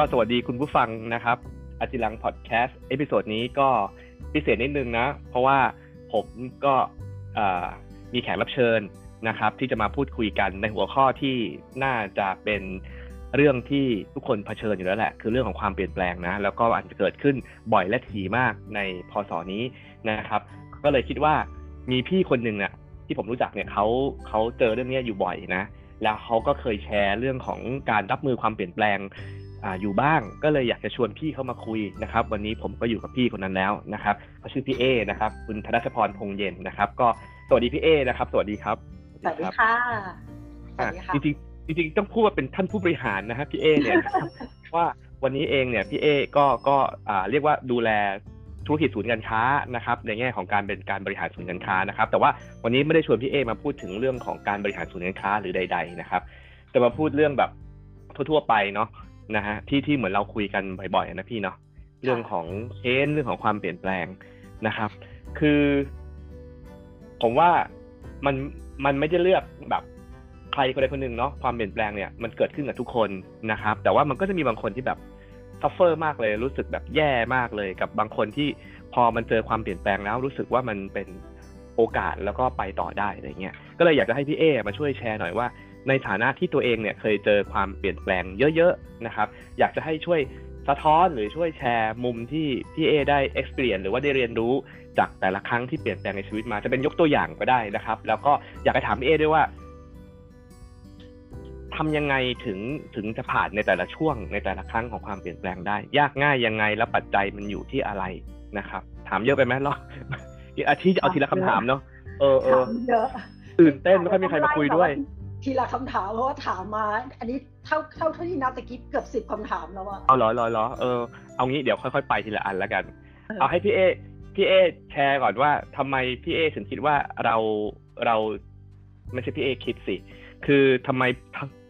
ก็สวัสดีคุณผู้ฟังนะครับอาจิลังพอดแคสต์ episode นี้ก็พิเศษนิดนึงนะ เพราะว่าผมก็มีแขกรับเชิญนะครับ ที่จะมาพูดคุยกันในหัวข้อที่น่าจะเป็นเรื่องที่ทุกคนเผชิญอยู่แล้วแหละ คือเรื่องของความเปลี่ยนแปลงนะ แล้วก็อาจจะเกิดขึ้นบ่อยและถี่มากในพศนี้นะครับ ก็เลยคิดว่ามีพี่คนหนึ่งเนี่ยที่ผมรู้จักเนี่ยเขาเขาเจอเรื่องนี้อยู่บ่อยนะ แล้วเขาก็เคยแชร์เรื่องของการรับมือความเปลี่ยนแปลง ออยู่บ้างก็เลยอยากจะชวนพี่เข้ามาคุยนะครับ วันนี้ผมก็อยู่กับพี่คนนั้นแล้วนะครับเขาชื่อพี่เอนะครับคุณธนชพรพงเย็นนะครับ ก็สวัสดีพี่เอนะครับ สวัสดีครับสวัสดีค่ะสวัสดีค่ะจริงจริงต้องพูดว่าเป็นท่านผู้บริหารนะครับพี่เอเนี่ยว่าวันนี้เองเนี่ยพี่เอก็ก็เรียกว่าดูแลธุรกิจศูนย์การค้านะครับในแง่ของการเป็นการบริหารศูนย์การค้านะครับ แต่ว่าวันนี้ไม่ได้ชวนพี่เอมาพูดถึงเรื่องของการบริหารศูนย์การค้าหรือใด ๆ นะครับจะมาพูดเรื่องแบบทั่ว ๆ ไปเนาะ นะฮะที่ที่เหมือนเราคุยกันบ่อยๆนะพี่เนาะเรื่องของเชนเรื่องของความเปลี่ยนแปลงนะครับ คือ ผมว่ามันมันไม่ได้เลือกแบบใครคนใดคนหนึ่งเนาะความเปลี่ยนแปลงเนี่ยมันเกิดขึ้นกับทุกคนนะครับ แต่ว่ามันก็จะมีบางคนที่แบบซัฟเฟอร์มากเลยรู้สึกแบบแย่มากเลย กับบางคนที่พอมันเจอความเปลี่ยนแปลงแล้ว รู้สึกว่ามันเป็นโอกาสแล้วก็ไปต่อได้อะไรเงี้ยก็เลยอยากจะให้พี่เอมาช่วยแชร์หน่อยว่า ในฐานะที่ตัวเองเนี่ยเคยเจอความเปลี่ยนแปลงเยอะๆนะครับ อยากจะให้ช่วยสะท้อนหรือช่วยแชร์มุมที่พี่เอได้ experience หรือว่าได้เรียนรู้จากแต่ละครั้งที่เปลี่ยนแปลงในชีวิตมาจะเป็นยกตัวอย่างก็ได้นะครับ แล้วก็อยากจะถามพี่เอด้วยว่าทำยังไงถึงถึงจะผ่านในแต่ละช่วงในแต่ละครั้งของความเปลี่ยนแปลงได้ ยากง่ายยังไงแล้วปัจจัยมันอยู่ที่อะไรนะครับ ถามเยอะไปไหมรออาทิตย์เอาทีละคำถามเนาะเออเออตื่นเต้นไม่ค่อยมีใครมาคุยด้วย ทีละคำถามเพราะว่าถามมา อันนี้เท่าเท่าที่นับตะกี้เกือบสิบคำถามแล้วอะเอาเหรอเหรอเหรอเออเอางี้เดี๋ยวค่อยๆ ไปทีละอันแล้วกัน เอาให้พี่เอพี่เอแชร์ก่อนว่าทำไมพี่เอถึงคิดว่าเราเราไม่ใช่พี่เอคิดสิคือทำไม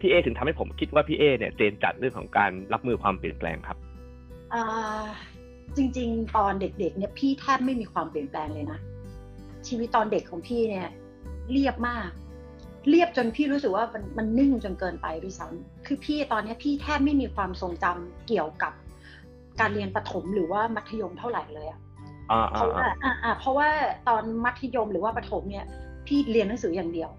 พี่เอถึงทำให้ผมคิดว่าพี่เอเนี่ยเจนจัดเรื่องของการรับมือความเปลี่ยนแปลงครับอ่าจริง ๆ ตอนเด็ก ๆ เนี่ยพี่แทบไม่มีความเปลี่ยนแปลงเลยนะชีวิตตอนเด็กของพี่เนี่ย เรียบมาก เรียบจนพี่รู้สึกว่ามันมันนิ่งจนเกินไปด้วยซ้ำคือพี่ตอนนี้พี่แทบไม่มีความทรงจำเกี่ยวกับ การเรียนประถมหรือว่ามัธยมเท่าไหร่เลยอะเพราะว่าอ่าเพราะว่าตอนมัธยมหรือว่าประถมเนี่ย พี่เรียนหนังสืออย่างเดียว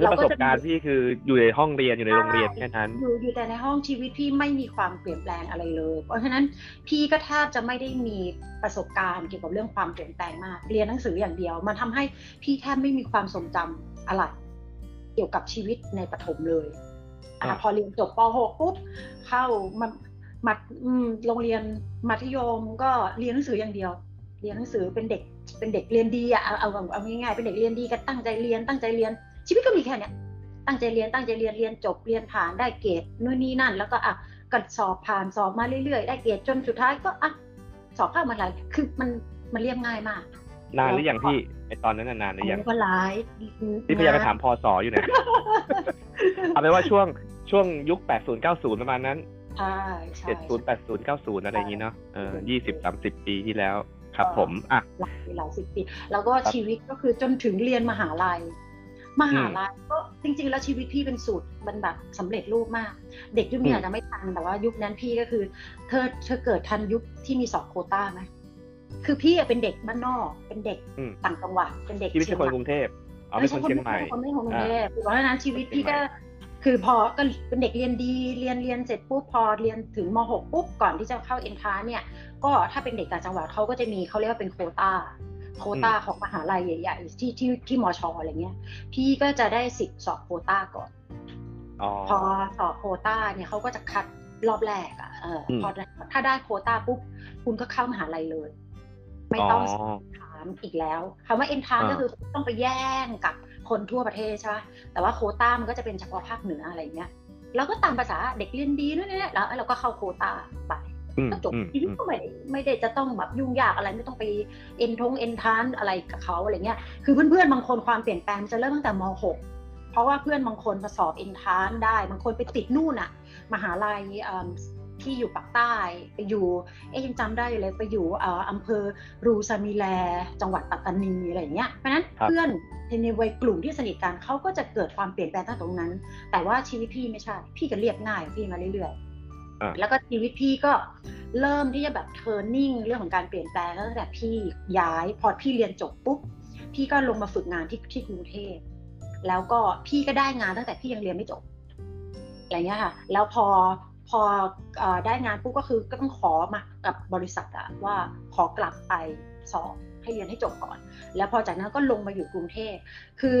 แล้วประสบการณ์พี่คืออยู่ในห้องเรียนอยู่ในโรงเรียนแค่นั้น อยู่อยู่แต่ในห้องชีวิตพี่ไม่มีความเปลี่ยนแปลงอะไรเลย เพราะฉะนั้นพี่ก็แทบจะไม่ได้มีประสบการณ์เกี่ยวกับเรื่องความเปลี่ยนแปลงมาก เรียนหนังสืออย่างเดียว มันทำให้พี่แทบไม่มีความทรงจำ อะไร เกี่ยวกับชีวิตในประถมเลยอพอเรียนจบป .6 ปุ๊บเข้ามามาโรงเรียนมัธยมก็เรียนหนังสืออย่างเดียว เรียนหนังสือเป็นเด็กเป็นเด็กเรียนดีอะเอาเอาเอาง่ายๆเป็นเด็กเรียนดีก็ตั้งใจเรียนตั้งใจเรียน ชีวิตก็มีแค่เนี้ยตั้งใจเรียนตั้งใจเรียนเรียนจบเรียนผ่านได้เกรดนู่นนี่นั่น แล้วก็อะก็สอบผ่านสอบมาเรื่อยๆ ได้เกรดจนสุดท้ายก็อะสอบเข้ามาอะไรคือมันมันเรียบง่ายมาก นานหรือยังพี่ไอ ตอนนั้นนานหรือยังก็หลายที่พยายามไปถามพอสออยู่เนี่ยเอาไปว่าช่วงช่วงยุคแปดศูนย์เก้าศูนย์ประมาณนั้นใช่เจ็ดศูนย์แปดศูนย์เก้าศูนย์อะไรอย่างนี้เนาะเออยี่สิบสามสิบปีที่แล้วครับผมอะหลายหลายสิบปี แล้วก็ชีวิตก็คือจนถึงเรียนมหาลัย มหาลัยก็จริง ๆ แล้วชีวิตพี่เป็นสูตรมันแบบสำเร็จรูปมาก เด็กยุคนี้อาจจะไม่ทันแต่ว่ายุคนั้นพี่ก็คือ เธอเธอเกิดทันยุคที่มีสอบโคต้าไหม คือพี่เป็นเด็กบ้านนอกเป็นเด็กต่างจังหวัดเป็นเด็กที่ไม่ใช่คนกรุงเทพอ๋อเป็นคนเชียงใหม่คนไม่คนกรุงเทพเพราะฉะนั้นชีวิตพี่ก็คือพอก็เป็นเด็กเรียนดีเรียนเรียนเสร็จปุ๊บพอเรียนถึงม .6 ปุ๊บก่อนที่จะเข้าเอ็นทาเนี่ย ก็ถ้าเป็นเด็กต่างจังหวัดเขาก็จะมีเขาเรียกว่าเป็นโคตาโคตาของมหาลัยใหญ่ๆที่ที่ที่มชอะไรเงี้ย พี่ก็จะได้สิทธิ์สอบโคตาก่อนพอสอบโคตาเนี่ยเขาก็จะคัดรอบแรกอะเออพอถ้าได้โคตาปุ๊บคุณก็เข้ามหาลัยเลย ไม่ต้องถามอีกแล้วคำว่าเอ็นทานก็คือต้องไปแย่งกับคนทั่วประเทศใช่ไหมแต่ว่าโคต้ามันก็จะเป็นเฉพาะภาคเหนืออะไรเงี้ยเราก็ตามภาษาเด็กเรียนดีนั่นแหละแล้วเราก็เข้าโคต้าไปก็จบชีวิตก็ไม่ได้ไม่ได้จะต้องแบบยุ่งยากอะไรไม่ต้องไปเอ็นทงเอ็นทานอะไรกับเขาอะไรเงี้ยคือเพื่อนๆบางคนความเปลี่ยนแปลงจะเริ่มตั้งแต่ม .6 เพราะว่าเพื่อนบางคนมาสอบเอ็นทานได้บางคนไปติดนู่นอะมหาลัย ที่อยู่ปากใต้ไปอยู่เอ๊ยังจำได้เลยไปอยู่อำเภอรูซามิแล จังหวัดปัตตานีอะไรเงี้ยเพราะนั้นเพื่อนในวัยกลุ่มที่สนิทกันเขาก็จะเกิดความเปลี่ยนแปลงตั้งตรงนั้น แต่ว่าชีวิตพี่ไม่ใช่ พี่ก็เรียบง่ายพี่มาเรื่อยอ่าแล้วก็ชีวิตพี่ก็เริ่มที่จะแบบเทอร์นิ่งเรื่องของการเปลี่ยนแปลงตั้งแต่พี่ย้ายพอพี่เรียนจบปุ๊บพี่ก็ลงมาฝึกงานที่ที่กรุงเทพแล้วก็พี่ก็ได้งานตั้งแต่พี่ยังเรียนไม่จบอะไรเงี้ยค่ะ แล้วพอ พอเอ่อได้งานปุ๊บก็คือก็ต้องขอมากับบริษัทอะว่าขอกลับไปสอบให้เรียนให้จบก่อน แล้วพอจากนั้นก็ลงมาอยู่กรุงเทพคือ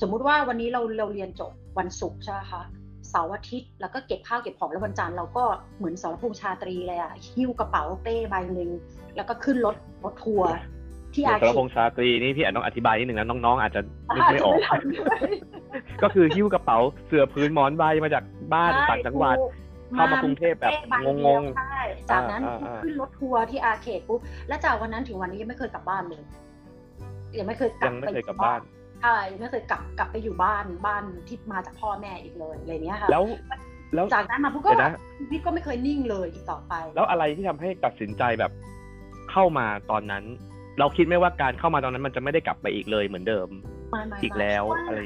สมมุติว่าวันนี้เราเราเรียนจบวันศุกร์ใช่ไหมคะเสาร์อาทิตย์แล้วก็เก็บข้าวเก็บของแล้ววันจันทร์เราก็เหมือนสรพงษ์ชาตรีเลยอะหิ้วกระเป๋าเป้ใบหนึ่งแล้วก็ขึ้นรถรถทัวร์ที่เดี๋ยอาวสรคิพงษ์ชาตรีนี่พี่อาจต้องอธิบายนิดนึงนะน้องๆ อาจจะนึกไม่ออกาจจะไม่ทันด้วยก็คือหิ้วกระเป๋าเสื้อพื้นหมอนใบมาจากบ้านต่างจังหวัด เข้ามากรุงเทพแบบป้ใเดียวงงๆใช่จากนั้นอ่าอ่าขึ้นรถทัวร์ที่อาเขตปุ๊บแล้วจากวันนั้นถึงวันนี้ยังไม่เคยกลับบ้านเลยยังไม่เคยกลัยับงไม่ไปเคยกลับบ้านใช่ยังไม่เคยกลับกลับไปอยู่บ้านบ้านที่มาจากพ่อแม่อีกเลยอะไรเนี้ยค่ะแล้วแล้วจากนั้นมาปุ๊บก็เดี๋ยวนะชีวิตก็ไม่เคยนิ่งเลยอีกต่อไป แล้วอะไรที่ทำให้ตัดสินใจแบบเข้ามาตอนนั้น เราคิดไหมว่าการเข้ามาตอนนั้นมันจะไม่ได้กลับไปอีกเลยเหมือนเดิมไม่ไม่อีกแล้วเพราะาอะไร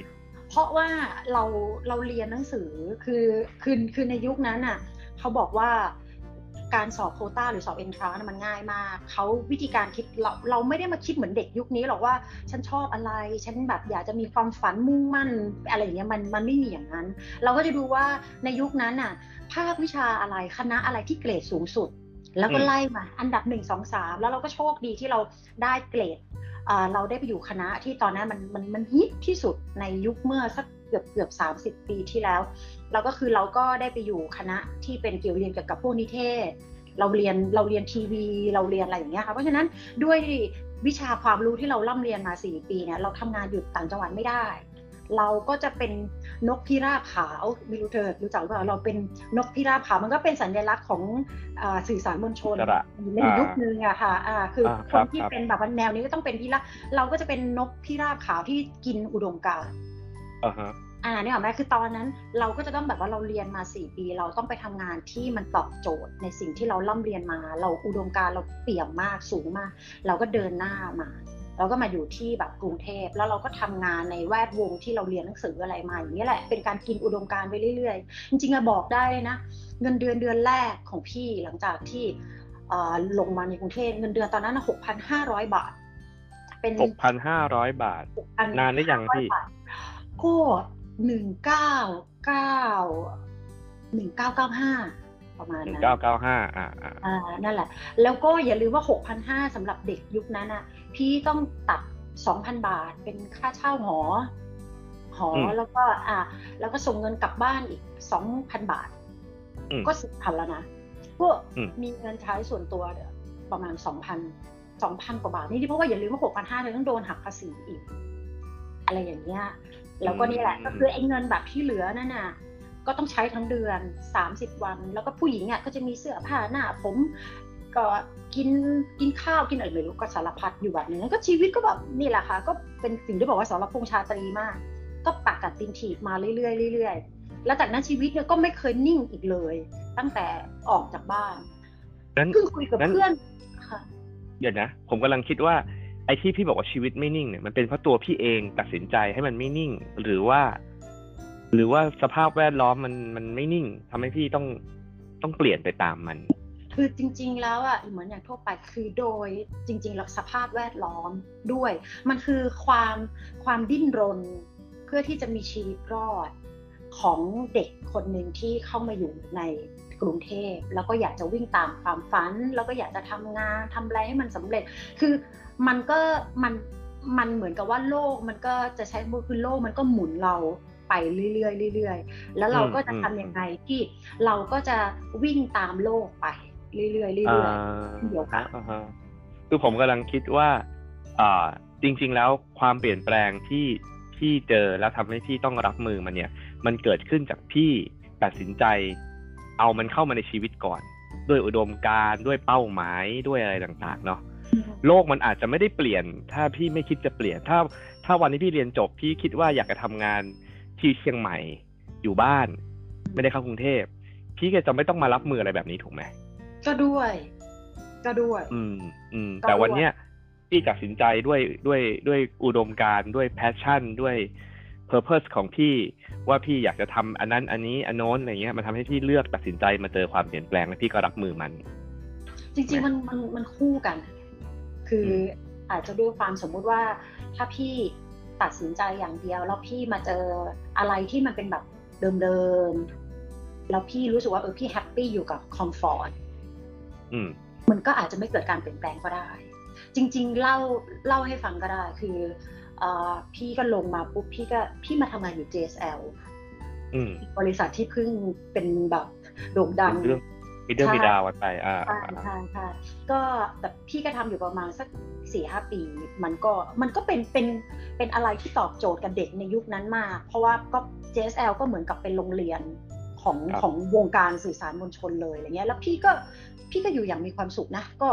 เพราะว่าเราเราเรียนหนังสือคือคือคือในยุคนั้นน่ะเขาบอกว่าการสอบโควต้าหรือสอบเอนทรานมันง่ายมาก เขาวิธีการคิดเราเราไม่ได้มาคิดเหมือนเด็กยุคนี้หรอกว่าฉันชอบอะไร ฉันแบบอยากจะมีความฝันมุ่งมั่นอะไรอย่างเงี้ยมันมันไม่มีอย่างนั้น เราก็จะดูว่าในยุคนั้นน่ะ ภาควิชาอะไรคณะอะไรที่เกรดสูงสุด แล้วก็อืมไล่มาอันดับหนึ่งสองสามแล้วเราก็โชคดีที่เราได้เกรดอ่า เราได้ไปอยู่คณะที่ตอนนั้นมันมันมันฮิตที่สุดในยุคเมื่อสักเกือบเกือบสามสิบปีที่แล้ว เราก็คือเราก็ได้ไปอยู่คณะที่เป็นเกี่ยวเรียนเกี่ยวกับพวกนิเทศ เราเรียนเราเรียนทีวี เราเรียนอะไรอย่างเงี้ยค่ะเพราะฉะนั้นด้วยวิชาความรู้ที่เราล่ำเรียนมาสี่ปีเนี่ยเราทำงานอยู่ต่างจังหวัดไม่ได้ เราก็จะเป็นนกพิราบขาวไม่รู้เธอรู้จักหรือเปล่าเราเป็นนกพิราบขาวมันก็เป็นสัญลักษณ์ของอาสื่อสารมวลชนอิสระในยุคนึงอะค่ะอ่าคืออาคครันบที่ครับเป็นแบบว่าแนวนี้ก็ต้องเป็นพิราบเราก็จะเป็นนกพิราบขาวที่กินอุดมการณ์อ่าฮะอ่านี่หรอกไหมคือตอนนั้นเราก็จะต้องแบบว่าเราเรียนมาสี่ปี เราต้องไปทำงานที่มันตอบโจทย์ในสิ่งที่เราล่ำเรียนมา เราอุดมการณ์เราเปี่ยมมากสูงมาก เราก็เดินหน้ามา เราก็มาอยู่ที่แบบกรุงเทพแล้วเราก็ทำงานในแวดวงที่เราเรียนหนังสืออะไรมาอย่างนี้ยแหละเป็นการกินอุดมการณ์ไปเรื่อยๆ จริงๆอะบอกได้เลยนะ เงินเดือนเดือนแรกของพี่หลังจากที่เอ่อลงมาในกรุงเทพเงินเดือนตอนนั้นหกพันห้าร้อยบาท เป็นหกพันห้าร้อยบาท นานหรือยังพี่ก็หนึ่งเก้าเก้าหนึ่งเก้าเก้าห้าประมาณหนึ่งนั้นเก้าเก้าห้าอ่าอ่าอ่านั่นแหละ แล้วก็อย่าลืมว่าหกพันห้าสำหรับเด็กยุคนั้นอะ พี่ต้องตัดสองพันบาทเป็นค่าเช่าหอ หอแล้วก็อ่า แล้วก็ส่งเงินกลับบ้านอีกสองพันบาทอืมก็สิบพันแล้วนะก็อืมมีเงินใช้ส่วนตัวเดี๋ยวประมาณสองพันสองพันกว่าบาทนี่เพราะว่าอย่าลืมว่าหกพันห้าเธอต้องโดนหักภาษีอีก อะไรอย่างเงี้ยแล้วก็นี่แหละก็คือไอ้เงินแบบที่เหลือนั่นน่ะก็ต้องใช้ทั้งเดือนสามสิบวัน แล้วก็ผู้หญิงอะก็จะมีเสื้อผ้าหน้าผม ก็กินกินข้าวกินอะไรไม่รู้ก็สารพัดอยู่แบบนึงแล้วก็ชีวิตก็แบบนี่แหละค่ะ ก็เป็นสิ่งที่บอกว่าสารพงษ์ชาตรีมาก ก็ปักกัดตินถีบมาเรื่อยๆเรื่อยๆแล้วจากนั้นชีวิตเนี่ยก็ไม่เคยนิ่งอีกเลย ตั้งแต่ออกจากบ้านนั้นเพิ่งคุยกับนั้นเพื่อนค่ะเดี๋ยวนะ ผมกำลังคิดว่าไอ้ที่พี่บอกว่าชีวิตไม่นิ่งเนี่ยมันเป็นเพราะตัวพี่เองตัดสินใจให้มันไม่นิ่ง หรือว่า หรือว่าสภาพแวดล้อมมันมันไม่นิ่งทำให้พี่ต้องต้องเปลี่ยนไปตามมัน คือจริง ๆ แล้วอะเหมือนอย่างทั่วไปคือโดยจริงๆแล้วสภาพแวดล้อมด้วย มันคือความความดิ้นรนเพื่อที่จะมีชีวิตรอดของเด็กคนหนึ่งที่เข้ามาอยู่ในกรุงเทพแล้วก็อยากจะวิ่งตามความฝัน แล้วก็อยากจะทำงานทำอะไรให้มันสำเร็จ คือมันก็มันมันเหมือนกับว่าโลกมันก็จะใช้คำว่าคือโลกมันก็หมุนเราไปเรื่อยๆเรื่อยๆ แล้วเราก็จะอืมทำยังไงที่เราก็จะวิ่งตามโลกไป เรื่อยๆเรื่อ่าอยเดี๋ยวค่ะอ่าฮะคือผมกำลังคิดว่าอ่าจริง ๆ แล้วความเปลี่ยนแปลงที่ที่เจอแล้วทำให้พี่ต้องรับมือมันเนี่ย มันเกิดขึ้นจากพี่ตัดสินใจ เอามันเข้ามาในชีวิตก่อน ด้วยอุดมการณ์ด้วยเป้าหมายด้วยอะไรต่างๆ เนาะๆโลกมันอาจจะไม่ได้เปลี่ยน ถ้าพี่ไม่คิดจะเปลี่ยน ถ้า ถ้าวันที่พี่เรียนจบ พี่คิดว่าอยากจะทำงานที่เชียงใหม่อยู่บ้าน ไม่ได้เข้ากรุงเทพ พี่ก็จะไม่ต้องมารับมืออะไรแบบนี้ถูกไหม ก็ด้วย ก็ด้วย อืม อืมก็แต่วันด้วยเนี้ยพี่ตัดสินใจด้วยด้วยด้วยอุดมการณ์ด้วย passion ด้วย purpose ของพี่ว่าพี่อยากจะทำอันนั้นอันนี้อันโน้นอะไรเงี้ยมันทำให้พี่เลือกตัดสินใจมาเจอความเปลี่ยนแปลงแล้วพี่ก็รับมือมัน จริงๆมันมันมันคู่กัน คือออาจจะด้วยความสมมุติว่า ถ้าพี่ตัดสินใจอย่างเดียวแล้วพี่มาเจออะไรที่มันเป็นแบบเดิมๆแล้วพี่รู้สึกว่าเออพี่แฮปปี้อยู่กับคอมฟอร์ตอื มมันก็อาจจะไม่เกิดการเปลี่ยนแปลงก็ได้ จริง ๆ เล่าเล่าให้ฟังก็ได้คือเออพี่ก็ลงมาปุ๊บพี่ก็พี่มาทำงานอยู่ JSL อืมบริษัทที่เพิ่งเป็นแบบโด่งดังเรื่องมีเรื่องใช่มีดาวกันไปอ่าใช่ใช่ใช่ก็แบบพี่ก็ทำอยู่ประมาณสักสี่ห้าปี มันก็มันก็เป็นเป็นเป็นอะไรที่ตอบโจทย์กับเด็กในยุคนั้นมาก เพราะว่าก็ JSL ก็เหมือนกับเป็นโรงเรียน ของครับของวงการสื่อสารมวลชนเลยอะไรเงี้ยแล้วพี่ก็พี่ก็อยู่อย่างมีความสุขนะก็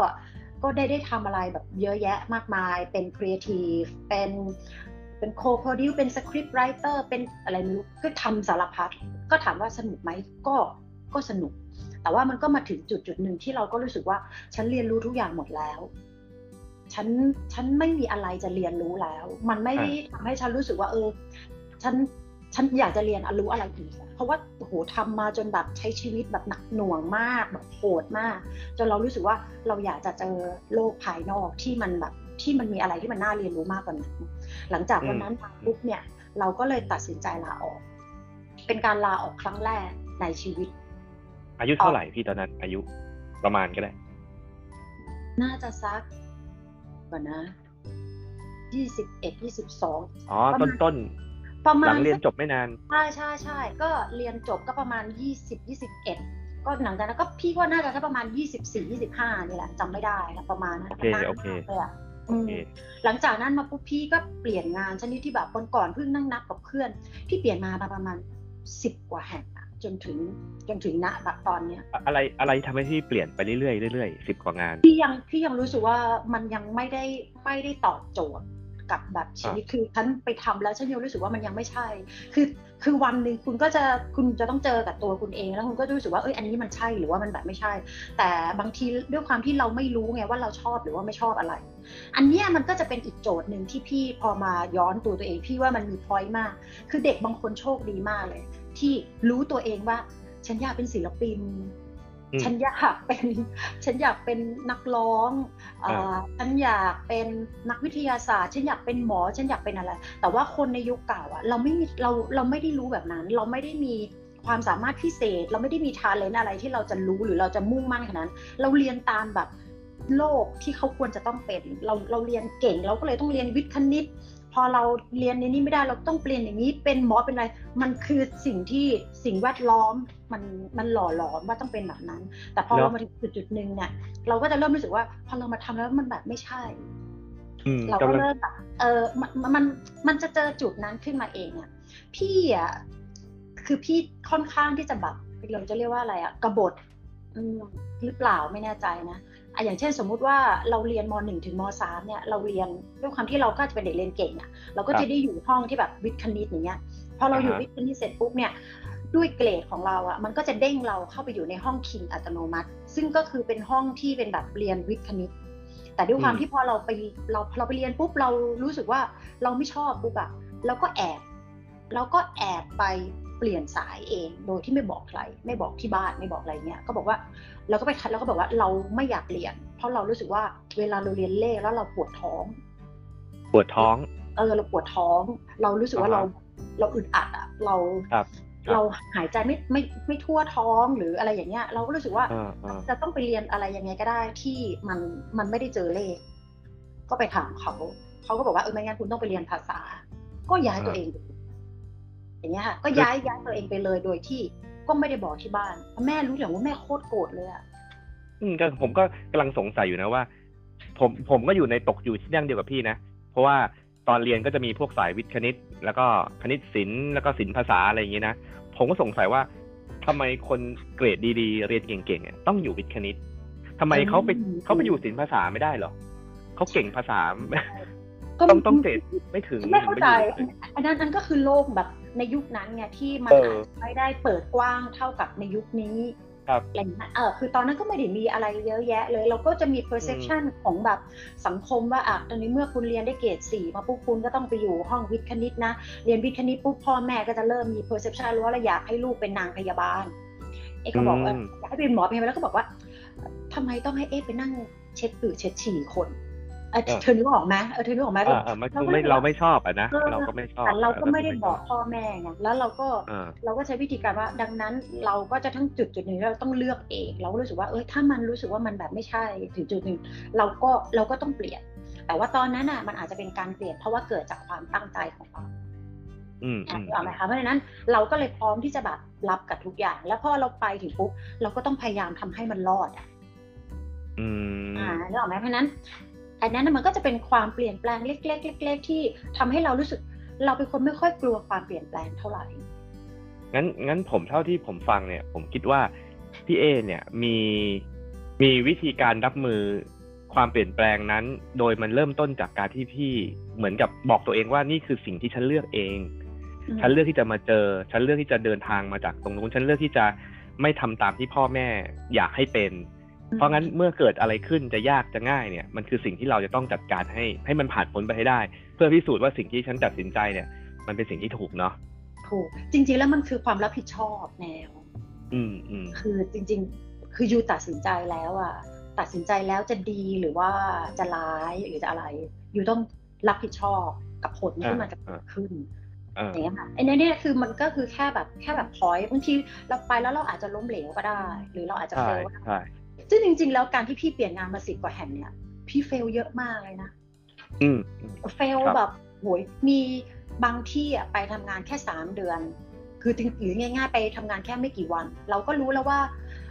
ก็ได้ได้ทำอะไรแบบเยอะแยะมากมายเป็นครีเอทีฟเป็นเป็น co-produce เป็น scriptwriter เป็นอะไรไม่รู้ก็ทำสารพัดก็ถามว่าสนุกไหมก็ก็สนุก แต่ว่ามันก็มาถึงจุดจุดหนึ่งที่เราก็รู้สึกว่าฉันเรียนรู้ทุกอย่างหมดแล้ว ฉันฉันไม่มีอะไรจะเรียนรู้แล้ว มันไม่ได้ทำให้ฉันรู้สึกว่า เออ ฉันฉันอยากจะเรียนอะรู้อะไรอีกอะ เพราะว่าโอ้โหทำมาจนแบบใช้ชีวิตแบบหนักหน่วงมากแบบโหดมาก จนเรารู้สึกว่าเราอยากจะเจอโลกภายนอกที่มันแบบที่มันมีอะไรที่มันน่าเรียนรู้มากกว่านั้นหลังจากวันนั้นมาปุ๊บเนี่ย เราก็เลยตัดสินใจลาออก เป็นการลาออกครั้งแรกในชีวิต อายุเท่าไหร่พี่ตอนนั้น อายุประมาณก็ได้ น่าจะสักก่อนนะยี่สิบเอ็ดยี่สิบสองอ๋อประมาต้ณนต้น ประๆมาหลัณงเรียนจบไม่นานใช่ใช่ใช่ก็เรียนจบก็ประมาณยี่สิบยี่สิบเอ็ดก็หลังจากนั้นก็พี่ก็น่าจะสักประมาณยี่สิบสี่ยี่สิบห้านี่แหละจำไม่ได้แล้วประมาณนั้นโอเคประมาณโอเคเลยอะโออืมเคหลังจากนั้นมาปุ๊บพี่ก็เปลี่ยนงานชนิดที่แบบวันก่อนเพิ่งนั่งนับกับเพื่อน พี่เปลี่ยนมาประมาณสิบกว่าแห่งอะจนถึงจนถึงณแบบตอนเนี้ย อะอะไรอะไรทำให้พี่เปลี่ยนไปเรื่อยๆเรื่อยๆสิบกว่างานพี่ยังพี่ยังรู้สึกว่ามันยังไม่ได้ไม่ได้ตอบโจทย์ กับแบบชีวิตคือฉันไปทำแล้วฉันยังรู้สึกว่ามันยังไม่ใช่ คือคือวันหนึ่งคุณก็จะคุณจะต้องเจอกับตัวคุณเอง แล้วคุณก็จะรู้สึกว่าเอ้ยอันนี้มันใช่หรือว่ามันแบบไม่ใช่ แต่บางทีด้วยความที่เราไม่รู้ไงว่าเราชอบหรือว่าไม่ชอบอะไร อันเนี้ยมันก็จะเป็นอีกโจทย์หนึ่งที่พี่พอมาย้อนตัวตัวเองพี่ว่ามันมีพอยต์มาก คือเด็กบางคนโชคดีมากเลย ที่รู้ตัวเองว่าฉันอยากเป็นศิลปินอืม ฉันอยากเป็นฉันอยากเป็นนักร้องเอ่อฉันอยากเป็นนักวิทยาศาสตร์ ฉันอยากเป็นหมอ ฉันอยากเป็นอะไร แต่ว่าคนในยุคเก่าอะเราไม่มีเราเราไม่ได้รู้แบบนั้น เราไม่ได้มีความสามารถพิเศษ เราไม่ได้มีทาเลนอะไรที่เราจะรู้หรือเราจะมุ่งมั่นขนาดนั้น เราเรียนตามแบบโลกที่เขาควรจะต้องเป็น เราเราเรียนเก่ง เราก็เลยต้องเรียนวิทย์คณิต พอเราเรียนในนี้ไม่ได้เราต้องเปลี่ยนอย่างนี้เป็นหมอเป็นอะไร มันคือสิ่งที่สิ่งแวดล้อม มันมันหล่อหลอมว่าต้องเป็นแบบนั้น แต่พอเนอะเรามาถึงจุดจุดๆหนึ่งเนี่ย เราก็จะเริ่มรู้สึกว่าพอเรามาทำแล้วมันแบบไม่ใช่อืมเราก็กำลังเริ่มแบบเออมันมันมันจะเจอจุดนั้นขึ้นมาเองอะพี่อะคือพี่ค่อนข้างที่จะแบบเราจะเรียกว่าอะไรอะกบฏอืมหรือเปล่าไม่แน่ใจนะอะอย่างเช่นสมมุติว่าเราเรียนมหนึ่งถึงมสามเนี่ยเราเรียนด้วยความที่เราก็จะเป็นเด็กเรียนเก่งอะเราก็ครัจะบได้อยู่ห้องที่แบบวิทย์คณิตอย่างเงี้ยพอเราอยู่อ่าฮะวิทย์คณิตเสร็จปุ๊บเนี่ย ด้วยเกรดของเราอะมันก็จะเด้งเราเข้าไปอยู่ในห้องคิงอัตโนมัติ ซึ่งก็คือเป็นห้องที่เป็นแบบเรียนวิทย์คณิต แต่ด้วยความอืมที่พอเราไปเราเราไปเรียนปุ๊บเรารู้สึกว่าเราไม่ชอบปุ๊บอะเราก็แอบเราก็แอบไปเปลี่ยนสายเองโดยที่ไม่บอกใคร ไม่บอกที่บ้านไม่บอกอะไรเงี้ยก็บอกว่าเราก็ไปคัดแล้วก็บอกว่าเราไม่อยากเรียน เพราะเรารู้สึกว่าเวลาเราเรียนเลขแล้วเราปวดท้อง ปวดท้อง เออเราปวดท้อง เรารู้สึกว่าเราอ่าฮะเราอึดอัดอะเราครับครับ เราหายใจไม่ไม่ไม่ทั่วท้องหรืออะไรอย่างเงี้ย เราก็รู้สึกว่าเออเออจะต้องไปเรียนอะไรยังไงก็ได้ที่มันมันไม่ได้เจอเลข ก็ไปถามเขาเขาก็บอกว่าเออไม่งั้นคุณต้องไปเรียนภาษา ก็ย้ายตัวเองไปอย่างเงี้ยค่ะก็ย้ายย้ายตัวเองไปเลยโดยที่ก็ไม่ได้บอกที่บ้านแม่รู้อย่างว่าแม่โคตรโกรธเลยอะอืมก็ผมก็กำลังสงสัยอยู่นะว่า ผมผมก็อยู่ในตกอยู่ที่นั่งเดียวกับพี่นะเพราะว่า ตอนเรียนก็จะมีพวกสายวิทย์คณิต แล้วก็คณิตศิลป์แล้วก็ศิลป์ภาษาอะไรอย่างงี้นะ ผมก็สงสัยว่าทำไมคนเกรดดีๆ เรียนเก่งๆเนี่ยต้องอยู่วิทย์คณิตทำไมเขาไปเขาไปอยู่ศิลป์ภาษาไม่ได้เหรอเขาเก่งภาษาต้องต้องเกรดไม่ถึงไม่เข้าใจถึงไปอยู่อันนั้นอันก็คือโลกแบบในยุคนั้นไงที่มันเอออาจจะไม่ได้เปิดกว้างเท่ากับในยุคนี้ครับ อะไรอย่างเงี้ยเออคือตอนนั้นก็ไม่ได้มีอะไรเยอะแยะเลย เราก็จะมี perception ของแบบสังคมว่าอะตอนนี้เมื่อคุณเรียนได้เกรดสี่มาปุ๊บคุณก็ต้องไปอยู่ห้องวิทย์คณิตนะ เรียนวิทย์คณิตปุ๊บพ่อแม่ก็จะเริ่มมี perception รู้ว่าเราอยากให้ลูกเป็นนางพยาบาล เอ๊ะก็บอกว่าอืมอยากให้เป็นหมอพยาบาลแล้วก็บอกว่าทำไมต้องให้เอ๊ะไปนั่งเช็ดปือเช็ดฉี่คน เออเออเธอนึกออกไหมเออเธอนึกออกไหมอ่าอ่ามันคือไม่เราไม่ชอบอะนะเออเราก็ไม่ชอบแต่เราก็ไม่ได้ชบอกพ่อแม่ไงแล้วเราก็อ่าเราก็ใช้วิธีการว่า ดังนั้นเราก็จะทั้งจุดจุดหนึ่งเราต้องเลือกเองเราก็รู้สึกว่าเอ้ยถ้ามันรู้สึกว่ามันแบบไม่ใช่ถึงจุดหนึ่งเราก็เราก็ต้องเปลี่ยน แต่ว่าตอนนั้นอะมันอาจจะเป็นการเปลี่ยนเพราะว่าเกิดจากความตั้งใจของเราอืมอะอืมนึกออกไหมคะเพราะฉะนั้นเราก็เลยพร้อมที่จะแบบรับกับทุกอย่าง แล้วพอเราไปถึงปุ๊บเราก็ต้องพยายามทำให้มันรอดอะอืมอ่านึกออกไหมเพราะฉะนั้น อันนั้นน่ะมันก็จะเป็นความเปลี่ยนแปลงเล็กๆเล็กๆที่ทำให้เรารู้สึกเราเป็นคนไม่ค่อยกลัวความเปลี่ยนแปลงเท่าไหร่ งั้นงั้นผมเท่าที่ผมฟังเนี่ย ผมคิดว่าพี่เอเนี่ยมีมีวิธีการรับมือความเปลี่ยนแปลงนั้น โดยมันเริ่มต้นจากการที่พี่เหมือนกับบอกตัวเองว่านี่คือสิ่งที่ฉันเลือกเองอืมฉันเลือกที่จะมาเจอ ฉันเลือกที่จะเดินทางมาจากตรงนู้น ฉันเลือกที่จะไม่ทำตามที่พ่อแม่อยากให้เป็น เพราะงั้นเมื่อเกิดอะไรขึ้นจะยากจะง่ายเนี่ยมันคือสิ่งที่เราจะต้องจัดการให้ให้มันผ่านพ้นไปให้ได้ เพื่อพิสูจน์ว่าสิ่งที่ฉันตัดสินใจเนี่ยมันเป็นสิ่งที่ถูกเนาะถูกจริง ๆ แล้วมันคือความรับผิดชอบแนว อืมอืมคือจริง ๆ คือยูตัดสินใจแล้วอะตัดสินใจแล้วจะดีหรือว่าจะร้ายหรือจะอะไรยูต้องรับผิดชอบกับผลที่มันจะเกิดขึ้นอ่าอย่างเงี้ยค่ะไอ้เนี่ยเนี่ยคือมันก็คือแค่แบบแค่แบบพอยบางทีเราไปแล้วเราอาจจะล้มเหลวก็ได้ หรือเราอาจจะใช่เฟลก็ได้ใช่ ซึ่งจริง ๆ แล้วการที่พี่เปลี่ยนงานมาสิบกว่าแห่งเนี่ย พี่เฟลเยอะมากเลยนะอืมอืมเฟลครับแบบโหยมีบางที่อะไปทำงานแค่สามเดือน คือจริงหรือง่าย ๆ ไปทำงานแค่ไม่กี่วัน เราก็รู้แล้วว่า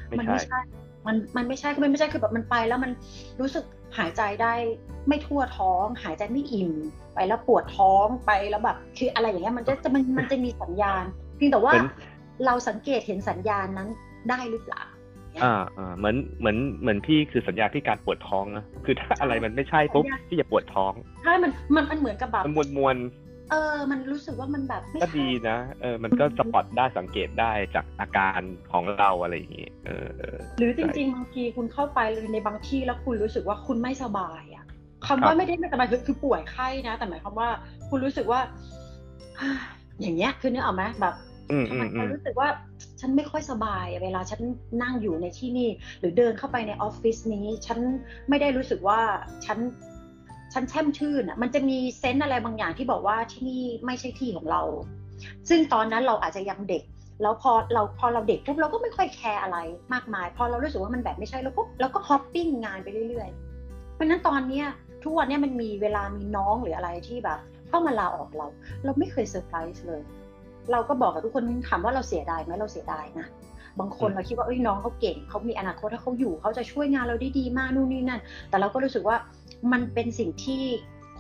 ไม่มันใช่ไม่ใช่มันมันไม่ใช่คือมันไม่ใช่คือแบบมันไปแล้วมันรู้สึกหายใจได้ไม่ทั่วท้อง หายใจไม่อิ่มไปแล้วปวดท้องไปแล้วแบบคืออะไรอย่างเงี้ยมันจะจะมันมันจะมีสัญญาณเพียงแต่ว่าเหมือนเราสังเกตเห็นสัญญาณนั้นได้หรือเปล่า อ่าอ่าเหมือนเหมือนเหมือนพี่คือสัญญาที่การปวดท้องนะคือถ้าอะไรมันไม่ใช่ปุ๊บสัญญาที่จะปวดท้องใช่มันมันมันเหมือนกับแบบมันมวลมวลเออ มันรู้สึกว่ามันแบบไม่ก็ใช่ดีนะ เออ มันก็สปอตได้สังเกตได้จากอาการของเราอะไรอย่างงี้เออเออ หรือจริงๆ บางทีคุณเข้าไปในบางที่แล้วคุณรู้สึกว่าคุณไม่สบายอะครัคำบว่าไม่ได้ไม่สบายคือคือป่วยไข้นะ แต่หมายความว่าคุณรู้สึกว่า อย่างเงี้ย คือนึกออกไหมแบบอืม ทำอืไมมอืฉันมรู้สึกว่าฉันไม่ค่อยสบายอะเวลาฉันนั่งอยู่ในที่นี่ หรือเดินเข้าไปในออฟฟิศนี้ฉันไม่ได้รู้สึกว่าฉันฉันแช่มชื่นอะมันจะมี sense อะไรบางอย่างที่บอกว่าที่นี่ไม่ใช่ที่ของเรา ซึ่งตอนนั้นเราอาจจะยังเด็ก แล้วพอเราพอเราเด็กปุ๊บเราก็ไม่ค่อย care อะไรมากมาย พอเรารู้สึกว่ามันแบบไม่ใช่แล้วปุ๊บเราก็ hopping งานไปเรื่อยๆเพราะฉะนั้นตอนเนี้ยทุกวันเนี้ยมันมีเวลามีน้องหรืออะไรที่แบบเข้ามาลาออกเรา เราไม่เคยเซอร์ไพรส์เลย เราก็บอกกับทุกคนถามว่าเราเสียดายไหมเราเสียดายนะบางคนอืมเราคิดว่าเอ้ยน้องเขาเก่งเขามีอนาคตถ้าเขาอยู่เขาจะช่วยงานเราได้ดีมากนู่นนี่นั่น แต่เราก็รู้สึกว่ามันเป็นสิ่งที่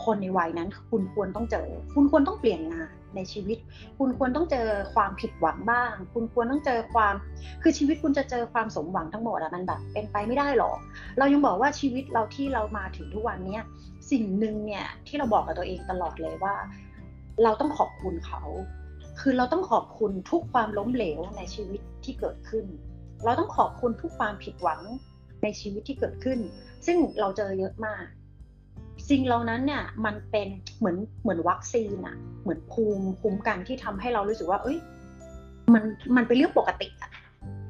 คนในวัยนั้น คุณควรต้องเจอ คุณควรต้องเปลี่ยนงานในชีวิต คุณควรต้องเจอความผิดหวังบ้าง คุณควรต้องเจอความคือชีวิตคุณจะเจอความสมหวังทั้งหมดอะมันแบบ เป็นไปไม่ได้หรอกเรายังบอกว่าชีวิตเราที่เรามาถึงทุกวันเนี้ยสิ่งหนึ่งเนี่ยที่เราบอกกับตัวเองตลอดเลยว่า เราต้องขอบคุณเขา คือเราต้องขอบคุณทุกความล้มเหลวในชีวิตที่เกิดขึ้น เราต้องขอบคุณทุกความผิดหวังในชีวิตที่เกิดขึ้น ซึ่งเราเจอเยอะมาก สิ่งเหล่านั้นเนี่ยมันเป็นเหมือนเหมือนวัคซีนอะเหมือนภูมิคุ้มกันที่ทำให้เรารู้สึกว่า เอ้ย มันมันเป็นเรื่องปกติอะ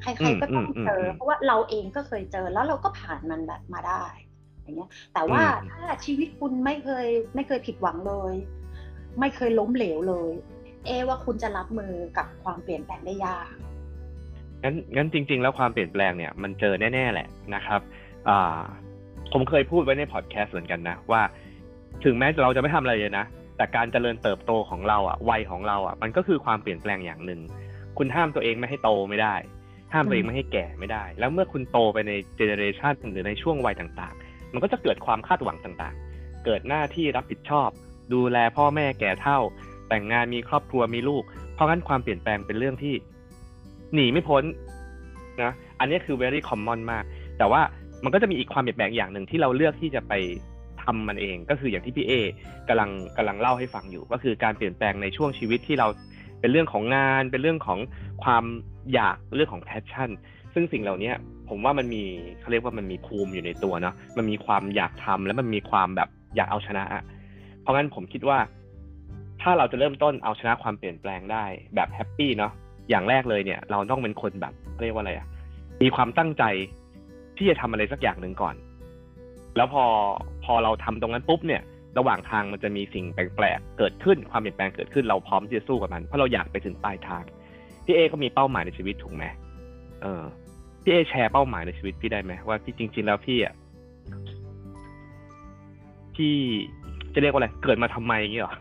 ใครๆก็ต้องเจออืมอืมอืมเพราะว่าเราเองก็เคยเจอแล้วเราก็ผ่านมันแบบมาได้อย่างเงี้ย แต่ว่าอืมถ้าชีวิตคุณไม่เคย ไม่เคยผิดหวังเลย ไม่เคยล้มเหลวเลย เอว่าคุณจะรับมือกับความเปลี่ยนแปลงได้ยากงั้นงั้นจริง ๆ แล้วความเปลี่ยนแปลงเนี่ยมันเจอแน่ๆแหละนะครับอ่าผมเคยพูดไว้ในพอดแคสต์เหมือนกันนะว่า ถึงแม้เราจะไม่ทำอะไรเลยนะแต่การเจริญเติบโตของเราอะวัยของเราอะ มันก็คือความเปลี่ยนแปลงอย่างหนึ่งคุณห้ามตัวเองไม่ให้โตไม่ได้ ห้ามตัวเองไม่ให้แก่ไม่ได้ แล้วเมื่อคุณโตไปในเจเนอเรชันหรือในช่วงวัยต่าง ๆ มันก็จะเกิดความคาดหวังต่างๆ เกิดหน้าที่รับผิดชอบ ดูแลพ่อแม่แก่เท่า แต่งงานมีครอบครัวมีลูก เพราะงั้นความเปลี่ยนแปลงเป็นเรื่องที่ หนีไม่พ้นนะอันนี้คือ very common มาก แต่ว่ามันก็จะมีอีกความเปลี่ยนแปลงอย่างหนึ่งที่เราเลือกที่จะไปทำมันเองก็คืออย่างที่พี่เอกำลังกำลังเล่าให้ฟังอยู่ ก็คือการเปลี่ยนแปลงในช่วงชีวิตที่เราเป็นเรื่องของงาน เป็นเรื่องของความอยากเรื่องของ passion ซึ่งสิ่งเหล่านี้ผมว่ามันมีเขาเรียกว่ามันมีภูมิอยู่ในตัวเนาะมันมีความอยากทำแล้วมันมีความแบบอยากเอาชนะ เพราะงั้นผมคิดว่า ถ้าเราจะเริ่มต้นเอาชนะความเปลี่ยนแปลงได้แบบแฮปปี้เนาะอย่างแรกเลยเนี่ย เราต้องเป็นคนแบบเรียกว่าอะไรอะมีความตั้งใจที่จะทำอะไรสักอย่างหนึ่งก่อน แล้วพอพอเราทำตรงนั้นปุ๊บเนี่ย ระหว่างทางมันจะมีสิ่งแปลกๆเกิดขึ้นความเปลี่ยนแปลงเกิดขึ้นเราพร้อมที่จะสู้กับมันเพราะเราอยากไปถึงปลายทางพี่เอก็มีเป้าหมายในชีวิตถูกไหมเออพี่เอแชร์เป้าหมายในชีวิตพี่ได้ไหมว่าพี่จริง ๆ แล้วพี่อะพี่ จะเรียกว่าอะไรเกิดมาทำไมอย่างเงี้ยหรอ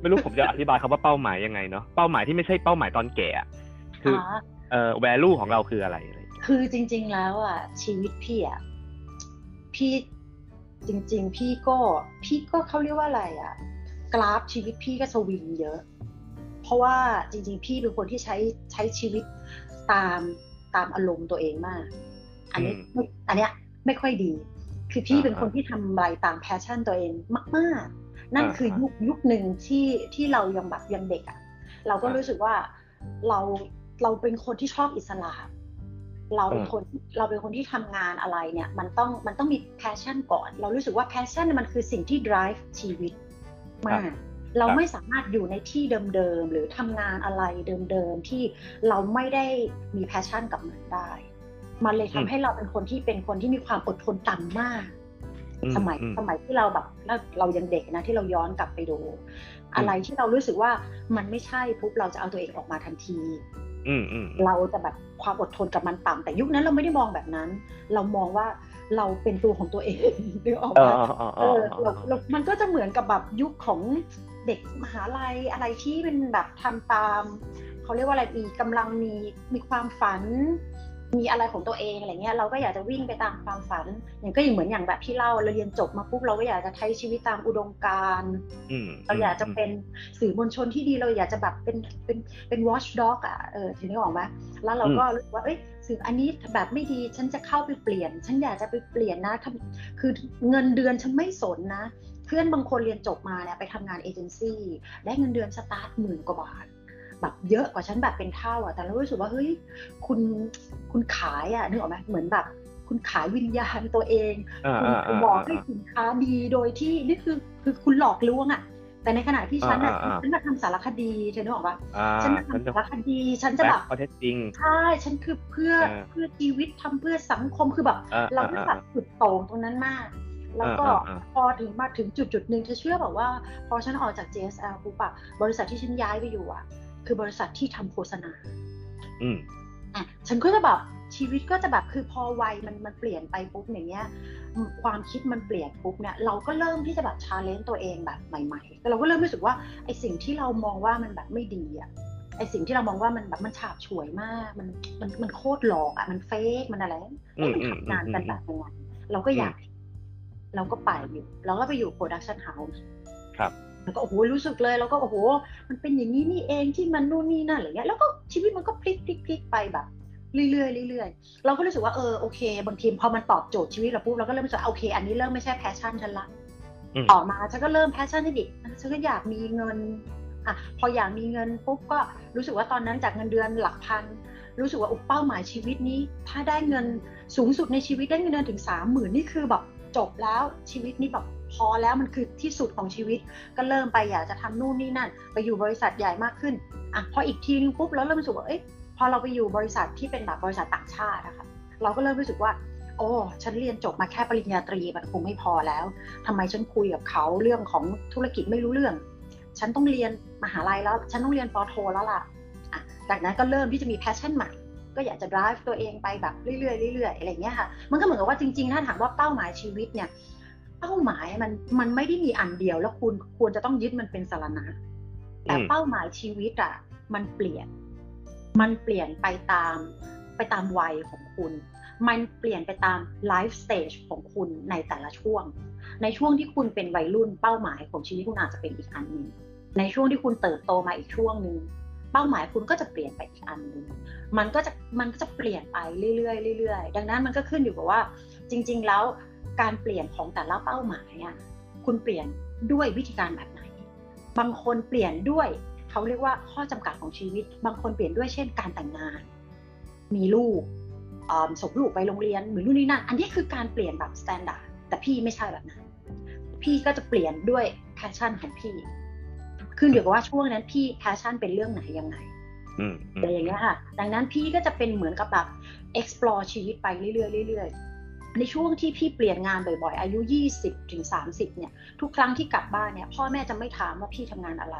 ไม่รู้ผมจะอธิบายคำว่าเป้าหมายยังไงเนาะเป้าหมายที่ไม่ใช่เป้าหมายตอนแก่อะคือเอ่อ value ของเราคืออะไรอะไรคือจริง ๆ แล้วอะ ชีวิตพี่อะพี่จริง ๆ พี่ก็พี่ก็เขาเรียกว่าอะไรอะ กราฟชีวิตพี่ก็สวิงเยอะ เพราะว่าจริง ๆ พี่เป็นคนที่ใช้ใช้ชีวิตตามตามอารมณ์ตัวเองมาก อันนี้อันเนี้ยไม่ค่อยดี คือพี่เป็นคนที่ทำอะไรตาม passion ตัวเองมาก ๆ นั่นคือยุคยุคหนึ่งที่ที่เรายังแบบยังเด็กอะ เราก็รู้สึกว่าเราเราเป็นคนที่ชอบอิสระ เราเป็นคนเราเป็นคนที่ทำงานอะไรเนี่ย มันต้องมันต้องมี passion ก่อน เรารู้สึกว่า passion มันคือสิ่งที่ drive ชีวิตมากเราไม่สามารถอยู่ในที่เดิมๆ หรือทำงานอะไรเดิมๆ ที่เราไม่ได้มีแพชชั่นกับมันได้ มันเลยทำให้เราเป็นคนที่เป็นคนที่มีความอดทนต่ำมาก สมัยสมัยที่เราแบบเรายังเด็กนะที่เราย้อนกลับไปดู อะไรที่เรารู้สึกว่ามันไม่ใช่ปุ๊บเราจะเอาตัวเองออกมาทันทีเราจะแบบความอดทนกับมันต่ำแต่ยุคนั้นเราไม่ได้มองแบบนั้น เรามองว่าเราเป็นตัวของตัวเองนึกออกไหมเออเรามันก็จะเหมือนกับแบบยุคของเด็กมหาลัยอะไรที่เป็นแบบทำตามเขาเรียกว่าอะไรมีกำลังมีมีความฝัน มีอะไรของตัวเองอะไรเงี้ยเราก็อยากจะวิ่งไปตามความฝัน อย่างก็อย่างเหมือนอย่างแบบที่เล่าเราเรียนจบมาปุ๊บเราก็อยากจะใช้ชีวิตตามอุดมการณ์เราอยากจะเป็นสื่อมวลชนที่ดีเราอยากจะแบบเป็นเป็นเป็น watch dog อะเออทีนี้ออกไหมแล้วเราก็รู้ว่าเอ้ยสื่ออันนี้แบบไม่ดีฉันจะเข้าไปเปลี่ยน ฉันอยากจะไปเปลี่ยนนะคือเงินเดือนฉันไม่สนนะ เพื่อนบางคนเรียนจบมาเนี่ยไปทำงานเอเจนซี่ได้เงินเดือนสตาร์ทหมื่นกว่าบาท แบบเยอะกว่าฉันแบบเป็นเท่าอะ แต่เรารู้สึกว่าเฮ้ยคุณคุณขายอะนึกออกไหมเหมือนแบบ คุณขายวิญญาณตัวเองคุณบอกให้สินค้าดีโดยที่นี่คือคือคุณหลอกลวงอะแต่ในขณะที่ฉันอะฉันมาทำสารคดีเธอนึกออกปะฉันมาทำสารคดีฉันจะแบบข้อเท็จจริงใช่ฉันคือเพื่อเพื่อชีวิตทำเพื่อสังคมคือแบบ เราไม่แบบสุดโต่งตรงนั้นมาก แล้วก็พอถึงมาถึงจุดจุดหนึ่งเธอเชื่อแบบว่า พอฉันออกจาก JSL ปุ๊บอะบริษัทที่ฉันย้ายไปอยู่อะ คือบริษัทที่ทำโฆษณา อืมอะฉันก็จะแบบชีวิตก็จะแบบคือพอวัยมันมันเปลี่ยนไปปุ๊บอย่างเงี้ย ความคิดมันเปลี่ยนปุ๊บเนี่ยเราก็เริ่มที่จะแบบชาเลนจ์ตัวเองแบบใหม่ๆแต่เราก็เริ่มรู้สึกว่าไอสิ่งที่เรามองว่ามันแบบไม่ดีอะไอสิ่งที่เรามองว่ามันแบบมันฉาบฉวยมาก มันมันมันโคตรหลอกอะมัน fake มันอะไรมันทำงานกันแบบยังไงเราก็อยาก เราก็ไปอยู่เราก็ไปอยู่ production house ครับ แล้วก็โอ้โหรู้สึกเลยแล้วก็โอ้โห มันเป็นอย่างนี้นี่เองที่มันนู่นนี่นั่นอะไรเงี้ยแล้วก็ชีวิตมันก็พลิกพลิกพลิกไปแบบเรื่อยๆเรื่อยๆเราก็รู้สึกว่าเออโอเค บางทีพอมันตอบโจทย์ชีวิตเราปุ๊บเราก็เริ่มรู้สึกโอเค อันนี้เริ่มไม่ใช่ passion ฉันละต่อมาฉันก็เริ่ม passion ที่ดิฉันก็อยากมีเงินอะพออยากมีเงินปุ๊บก็รู้สึกว่าตอนนั้นจากเงินเดือนหลักพันรู้สึกว่าอุปเป้าหมายชีวิตนี้ ถ้าได้เงินสูงสุดในชีวิตได้เงินเดือนถึงสามหมื่นนี่คือแบบจบแล้วชีวิตนี้แบบ พอแล้วมันคือที่สุดของชีวิต ก็เริ่มไปอยากจะทำนู่นนี่นั่น ไปอยู่บริษัทใหญ่มากขึ้นอะพออีกทีนึงปุ๊บแล้วเริ่มรู้สึกว่าเอ๊ะพอเราไปอยู่บริษัทที่เป็นแบบบริษัทต่างชาติอะคะเราก็เริ่มรู้สึกว่า โอ้ฉันเรียนจบมาแค่ปริญญาตรีมันคงไม่พอแล้วทำไมฉันคุยกับเขาเรื่องของธุรกิจไม่รู้เรื่อง ฉันต้องเรียนมหาลัยแล้ว ฉันต้องเรียนป.โทแล้วล่ะอะจากนั้นก็เริ่มที่จะมี passion ใหม่ก็อยากจะ drive ตัวเองไปแบบเรื่อยๆเรื่อยๆอะไรเงี้ยค่ะ มันก็เหมือนกับว่าจริงๆ ถ้าถามว่าเป้าหมายชีวิตเนี่ย เป้าหมายมันมันไม่ได้มีอันเดียวแล้วคุณควรจะต้องยึดมันเป็นสารณะ แต่เป้าหมายชีวิตอะ มันเปลี่ยน มันเปลี่ยนไปตามไปตามวัยของคุณ มันเปลี่ยนไปตาม life stage ของคุณในแต่ละช่วง ในช่วงที่คุณเป็นวัยรุ่นเป้าหมายของชีวิตคุณอาจจะเป็นอีกอันหนึ่งในช่วงที่คุณเติบโตมาอีกช่วงหนึ่งเป้าหมายคุณก็จะเปลี่ยนไปอีกอันหนึ่งมันก็จะมันก็จะเปลี่ยนไปเรื่อยๆเรื่อยๆดังนั้นมันก็ขึ้นอยู่กับว่า จริง ๆ แล้ว การเปลี่ยนของแต่ละเป้าหมายอะคุณเปลี่ยนด้วยวิธีการแบบไหน บางคนเปลี่ยนด้วยเขาเรียกว่าข้อจำกัดของชีวิต บางคนเปลี่ยนด้วยเช่นการแต่งงาน มีลูกส่งลูกไปโรงเรียนเหมือนนู่นนี่นั่น อันนี้คือการเปลี่ยนแบบ standard แต่พี่ไม่ใช่แบบนั้น พี่ก็จะเปลี่ยนด้วย passion ของพี่ ขึ้นอยู่กับว่าช่วงนั้นพี่ passion เป็นเรื่องไหนยังไงอะไรอย่างเงี้ยค่ะ ดังนั้นพี่ก็จะเป็นเหมือนกับแบบ explore ชีวิตไปเรื่อยๆเรื่อยๆ ในช่วงที่พี่เปลี่ยนงานบ่อยๆ อายุ 20ถึง30 เนี่ย ทุกครั้งที่กลับบ้านเนี่ย พ่อแม่จะไม่ถามว่าพี่ทำงานอะไร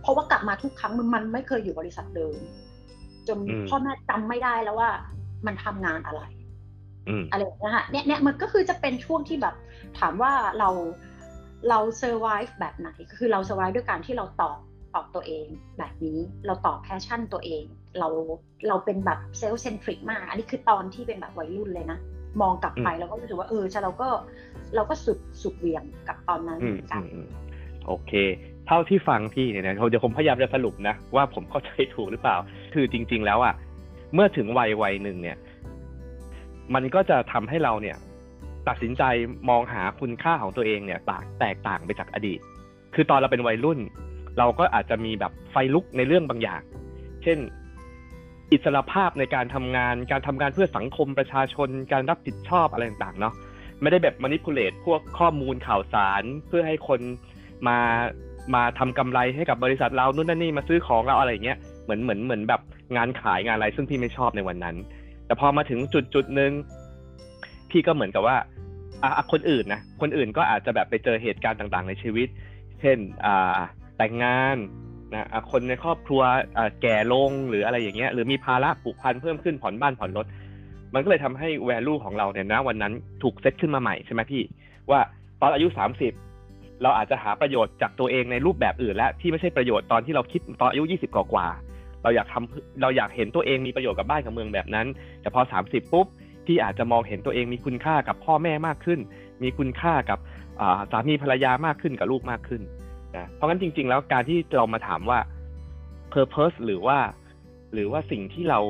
เพราะว่ากลับมาทุกครั้งมันไม่เคยอยู่บริษัทเดิม จนพ่อแม่จำไม่ได้แล้วว่า มันทำงานอะไรอะไรอย่างเงี้ยค่ะเนี่ยเนี่ยมันก็คือจะเป็นช่วงที่แบบ ถามว่าเราเรา survive แบบไหนก็คือเรา survive ด้วยการที่เราตอบตอบตัวเองแบบนี้เราตอบ passion ตัวเอง เราเราเป็นแบบ self-centric มาก อันนี้คือตอนที่เป็นแบบวัยรุ่นเลยนะ มองกลับไปแล้วก็รู้สึกว่าเออใช่เราก็เราก็สุดสุดเหวี่ยงกับตอนนั้นกันโอเค เท่าที่ฟังพี่เนี่ยนะเดี๋ยวผมพยายามจะสรุปนะว่าผมเข้าใจถูกหรือเปล่า คือจริง ๆ แล้วอะเมื่อถึงวัยวัยหนึ่งเนี่ย มันก็จะทำให้เราเนี่ย ตัดสินใจมองหาคุณค่าของตัวเองเนี่ยต่างแตกต่างไปจากอดีต คือตอนเราเป็นวัยรุ่น เราก็อาจจะมีแบบไฟลุกในเรื่องบางอย่าง เช่น อิสรภาพในการทำงาน การทำงานเพื่อสังคมประชาชน การรับผิดชอบอะไรต่างๆเนาะไม่ได้แบบมานิพุเลตพวกข้อมูลข่าวสารเพื่อให้คนมามาทำกำไรให้กับบริษัทเรานู่นนั่นนี่มาซื้อของเราอะไรเงี้ยเหมือนเหมือนเหมือนแบบงานขายงานอะไรซึ่งพี่ไม่ชอบในวันนั้น แต่พอมาถึงจุดจุดหนึ่งพี่ก็เหมือนกับว่าอะคนอื่นนะคนอื่นก็อาจจะแบบไปเจอเหตุการณ์ต่างๆ ในชีวิต เช่นอ่าแต่งงาน นะคนในครอบครัวแก่ลงหรืออะไรอย่างเงี้ยหรือมีภาระผูกพันเพิ่มขึ้นผ่อนบ้านผ่อนรถ มันก็เลยทำให้ value ของเราเนี่ยนะวันนั้นถูกเซตขึ้นมาใหม่ใช่ไหมพี่ ว่าตอนอายุสามสิบเราอาจจะหาประโยชน์จากตัวเองในรูปแบบอื่น และที่ไม่ใช่ประโยชน์ตอนที่เราคิดตอนอายุยี่สิบกว่าเราอยากทำเราอยากเห็นตัวเองมีประโยชน์กับบ้านกับเมืองแบบนั้น แต่พอสามสิบปุ๊บที่อาจจะมองเห็นตัวเองมีคุณค่ากับพ่อแม่มากขึ้น มีคุณค่ากับสามีภรรยามากขึ้นกับลูกมากขึ้น นะเพราะงั้นจริง ๆ แล้วการที่เรามาถามว่า purpose หรือว่า หรือว่าสิ่งที่เรา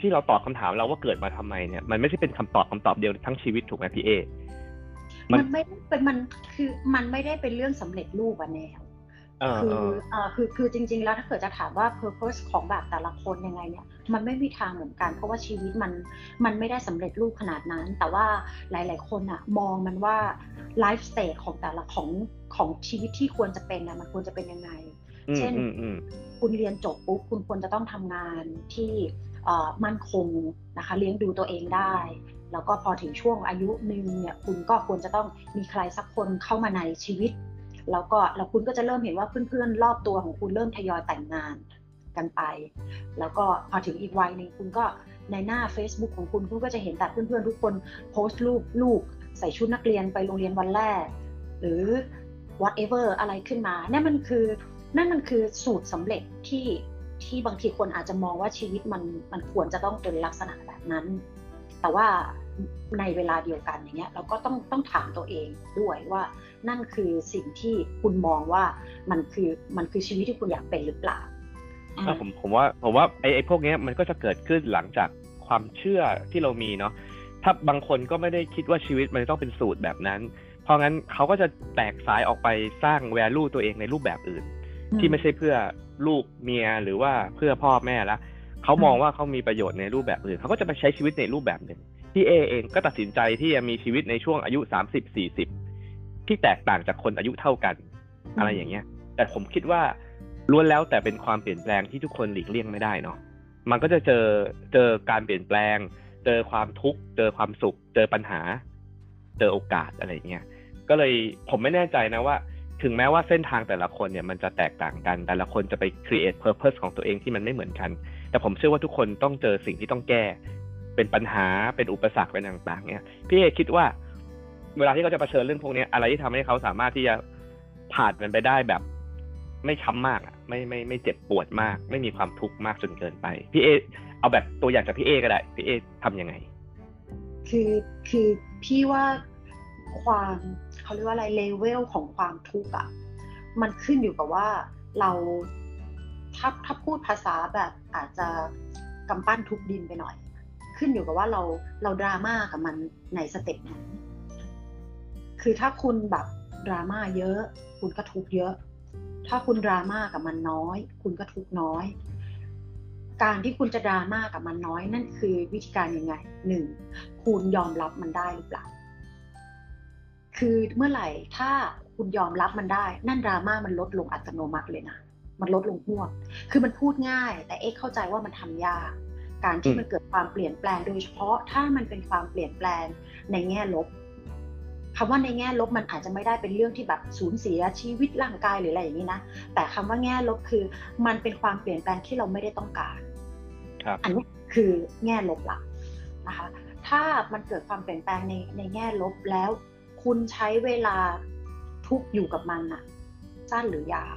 ที่เราตอบคำถามเราว่าเกิดมาทำไมเนี่ยมันไม่ใช่เป็นคำตอบคำตอบเดียวทั้งชีวิตถูกไหมพี่เอ มันไม่เป็นมันคือมันไม่ได้เป็นเรื่องสำเร็จรูปอะแนว คืออ่าคือคือจริง ๆ แล้วถ้าเกิดจะถามว่า purpose ของแบบแต่ละคนยังไงเนี่ยมันไม่มีทางเหมือนกัน เพราะว่าชีวิตมันมันไม่ได้สำเร็จรูปขนาดนั้น แต่ว่าหลาย ๆ คนอะมองมันว่า life stage ของแต่ละของของชีวิตที่ควรจะเป็นอะมันควรจะเป็นยังไง เช่นคุณเรียนจบปุ๊บคุณควรจะต้องทำงานที่มั่นคงนะคะเลี้ยงดูตัวเองได้ แล้วก็พอถึงช่วงอายุหนึ่งเนี่ยคุณก็ควรจะต้องมีใครสักคนเข้ามาในชีวิต แล้วก็แล้วคุณก็จะเริ่มเห็นว่าเพื่อนๆ รอบตัวของคุณเริ่มทยอยแต่งงานกันไป แล้วก็พอถึงอีกวัยหนึ่งคุณก็ในหน้า Facebook ของคุณคุณก็จะเห็นแต่เพื่อนๆ ทุกคนโพสต์รูปลูกใส่ชุดนักเรียนไปโรงเรียนวันแรก หรือ whatever อะไรขึ้นมานั่นมันคือนั่นมันคือสูตรสำเร็จที่ที่บางทีคนอาจจะมองว่าชีวิตมันมันควรจะต้องเป็นลักษณะแบบนั้น แต่ว่าในเวลาเดียวกันอย่างเงี้ยเราก็ต้องต้องถามตัวเองด้วยว่า นั่นคือสิ่งที่คุณมองว่ามันคือมันคือชีวิตที่คุณอยากเป็นหรือเปล่าผมผมว่าผมว่าไอ้ไอ้พวกนี้มันก็จะเกิดขึ้นหลังจากความเชื่อที่เรามีเนาะถ้าบางคนก็ไม่ได้คิดว่าชีวิตมันต้องเป็นสูตรแบบนั้น เพราะงั้นเขาก็จะแตกสายออกไปสร้างแวลูตัวเองในรูปแบบอื่น ที่ไม่ใช่เพื่อลูกเมียหรือว่าเพื่อพ่อแม่ละเขามองว่าเขามีประโยชน์ในรูปแบบอื่นเขาก็จะไปใช้ชีวิตในรูปแบบหนึ่งพี่เอเองก็ตัดสินใจที่จะมีชีวิตในช่วงอายุสามสิบสี่สิบ ที่แตกต่างจากคนอายุเท่ากัน อะไรอย่างเงี้ย แต่ผมคิดว่าล้วนแล้วแต่เป็นความเปลี่ยนแปลงที่ทุกคนหลีกเลี่ยงไม่ได้เนาะมันก็จะเจอเจอการเปลี่ยนแปลง เจอความทุกข์ เจอความสุข เจอปัญหา เจอโอกาสอะไรเงี้ยก็เลยผมไม่แน่ใจนะว่า ถึงแม้ว่าเส้นทางแต่ละคนเนี่ยมันจะแตกต่างกัน แต่ละคนจะไป create purpose ของตัวเองที่มันไม่เหมือนกัน แต่ผมเชื่อว่าทุกคนต้องเจอสิ่งที่ต้องแก้ เป็นปัญหาเป็นอุปสรรคเป็นต่างๆเนี่ยพี่เอคิดว่า เวลาที่เขาจะเผชิญเรื่องพวกนี้อะไรที่ทำให้เขาสามารถที่จะผ่านมันไปได้แบบ ไม่ช้ำมากอะ ไม่ไม่ไม่เจ็บปวดมาก ไม่มีความทุกข์มากจนเกินไป พี่เอ เอาแบบตัวอย่างจากพี่เอก็ได้ พี่เอทำยังไง คือคือพี่ว่าความเขาเรียกว่าอะไรเลเวลของความทุกข์อะมันขึ้นอยู่กับว่าเราถ้าถ้าพูดภาษาแบบอาจจะกำปั้นทุบดินไปหน่อย ขึ้นอยู่กับว่าเราเราดราม่ากับมันในสเต็ปไหน คือถ้าคุณแบบดราม่าเยอะ คุณก็ทุกเยอะ ถ้าคุณดราม่ากับมันน้อย คุณก็ทุกน้อย การที่คุณจะดราม่ากับมันน้อยนั่นคือวิธีการยังไงหนึ่งคุณยอมรับมันได้หรือเปล่า คือเมื่อไหร่ถ้าคุณยอมรับมันได้ นั่นดราม่ามันลดลงอัตโนมัติเลยนะมันลดลงหวบคือมันพูดง่าย แต่เอ๊เข้าใจว่ามันทำยากการที่มันเกิดความเปลี่ยนแปลงโดยเฉพาะถ้ามันเป็นความเปลี่ยนแปลงในแง่ลบ คำว่าในแง่ลบมันอาจจะไม่ได้เป็นเรื่องที่แบบสูญเสียชีวิตร่างกายหรืออะไรอย่างนี้นะ แต่คำว่าแง่ลบคือ มันเป็นความเปลี่ยนแปลงที่เราไม่ได้ต้องการครับอันนี้คือแง่ลบละนะคะ ถ้ามันเกิดความเปลี่ยนแปลงในในแง่ลบแล้ว คุณใช้เวลาทุกอยู่กับมันอะสั้นหรือยาว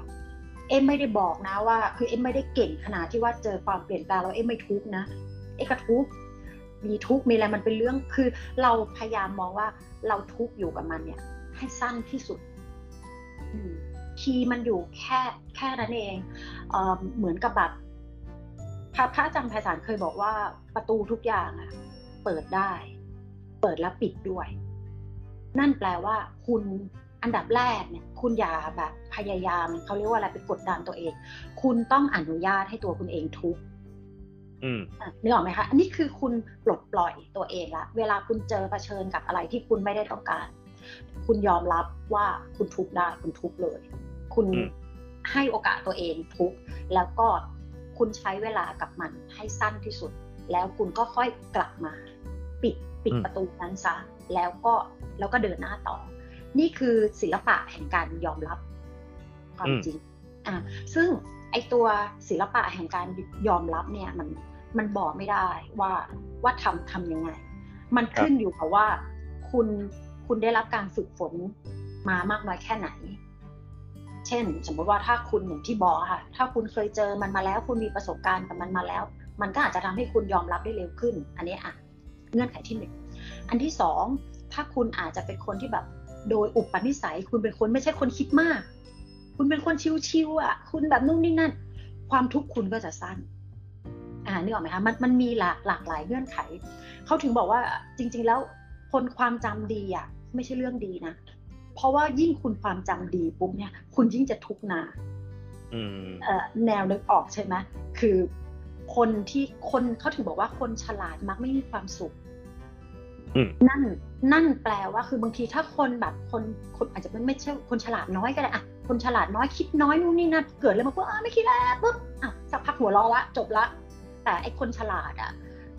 เอ็มไม่ได้บอกนะว่า คือเอ็มไม่ได้เก่งขนาดที่ว่าเจอความเปลี่ยนแปลงแล้วเอ็มไม่ทุกข์นะ เอ็มก็ทุกข์มีทุกข์มีอะไรมันเป็นเรื่องคือเราพยายามมองว่า เราทุกข์อยู่กับมันเนี่ย ให้สั้นที่สุด key มันอยู่แค่แค่นั้นเองเออเหมือนกับแบบพระพระอาจารย์ไพศาลเคยบอกว่าประตูทุกอย่างอะเปิดได้ เปิดแล้วปิดด้วย นั่นแปลว่าคุณอันดับแรกเนี่ย คุณอย่าแบบพยายามเขาเรียกว่าอะไรไปกดดันตัวเอง คุณต้องอนุญาตให้ตัวคุณเองทุกข์ นึกออกไหมคะ อันนี้คือคุณปลดปล่อยตัวเองละ เวลาคุณเจอเผชิญกับอะไรที่คุณไม่ได้ต้องการ คุณยอมรับว่าคุณทุกข์ได้ คุณทุกข์เลย คุณอืมให้โอกาสตัวเองทุกข์แล้วก็คุณใช้เวลากับมันให้สั้นที่สุด แล้วคุณก็ค่อยกลับมา ปิดปิดประตูนั้นซะ แล้วก็แล้วก็เดินหน้าต่อ นี่คือศิลปะแห่งการยอมรับความจริงอะซึ่ง ไอตัวศิลปะแห่งการยอมรับเนี่ยมันมันบอกไม่ได้ว่าว่าทำทำยังไง มันขึ้นอยู่กับว่าคุณคุณได้รับการฝึกฝนมามากน้อยแค่ไหน เช่น สมมติว่าถ้าคุณอย่างที่บอกค่ะ ถ้าคุณเคยเจอมันมาแล้วคุณมีประสบการณ์กับมันมาแล้ว มันก็อาจจะทำให้คุณยอมรับได้เร็วขึ้น อันนี้อะเงื่อนไขที่หนึ่งอันที่สองถ้าคุณอาจจะเป็นคนที่แบบ โดยอุปนิสัย คุณเป็นคนไม่ใช่คนคิดมาก คุณเป็นคนชิวๆอะ คุณแบบนู่นนี่นั่น ความทุกข์คุณก็จะสั้น อ่านึกออกไหมคะ มันมันมีหลากหลากหลายเงื่อนไข เขาถึงบอกว่าจริง ๆ แล้วคนความจำดีอะ ไม่ใช่เรื่องดีนะ เพราะว่ายิ่งคุณความจำดีปุ๊บเนี่ย คุณยิ่งจะทุกข์นานอืมเอ่อแนวนึกออกใช่ไหมคือคนที่คนเขาถึงบอกว่าคนฉลาดมักไม่มีความสุขอืมนั่นนั่นแปลว่าคือบางทีถ้าคนแบบคนคนอาจจะไม่ไม่ใช่คนฉลาดน้อยก็ได้อะ คนฉลาดน้อยคิดน้อยนู่นนี่นั่นเกิดเลยมาปุ๊บอะไม่คิดแล้วปุ๊บอะสักพักหัวเราะละจบละ แต่ไอคนฉลาดอะ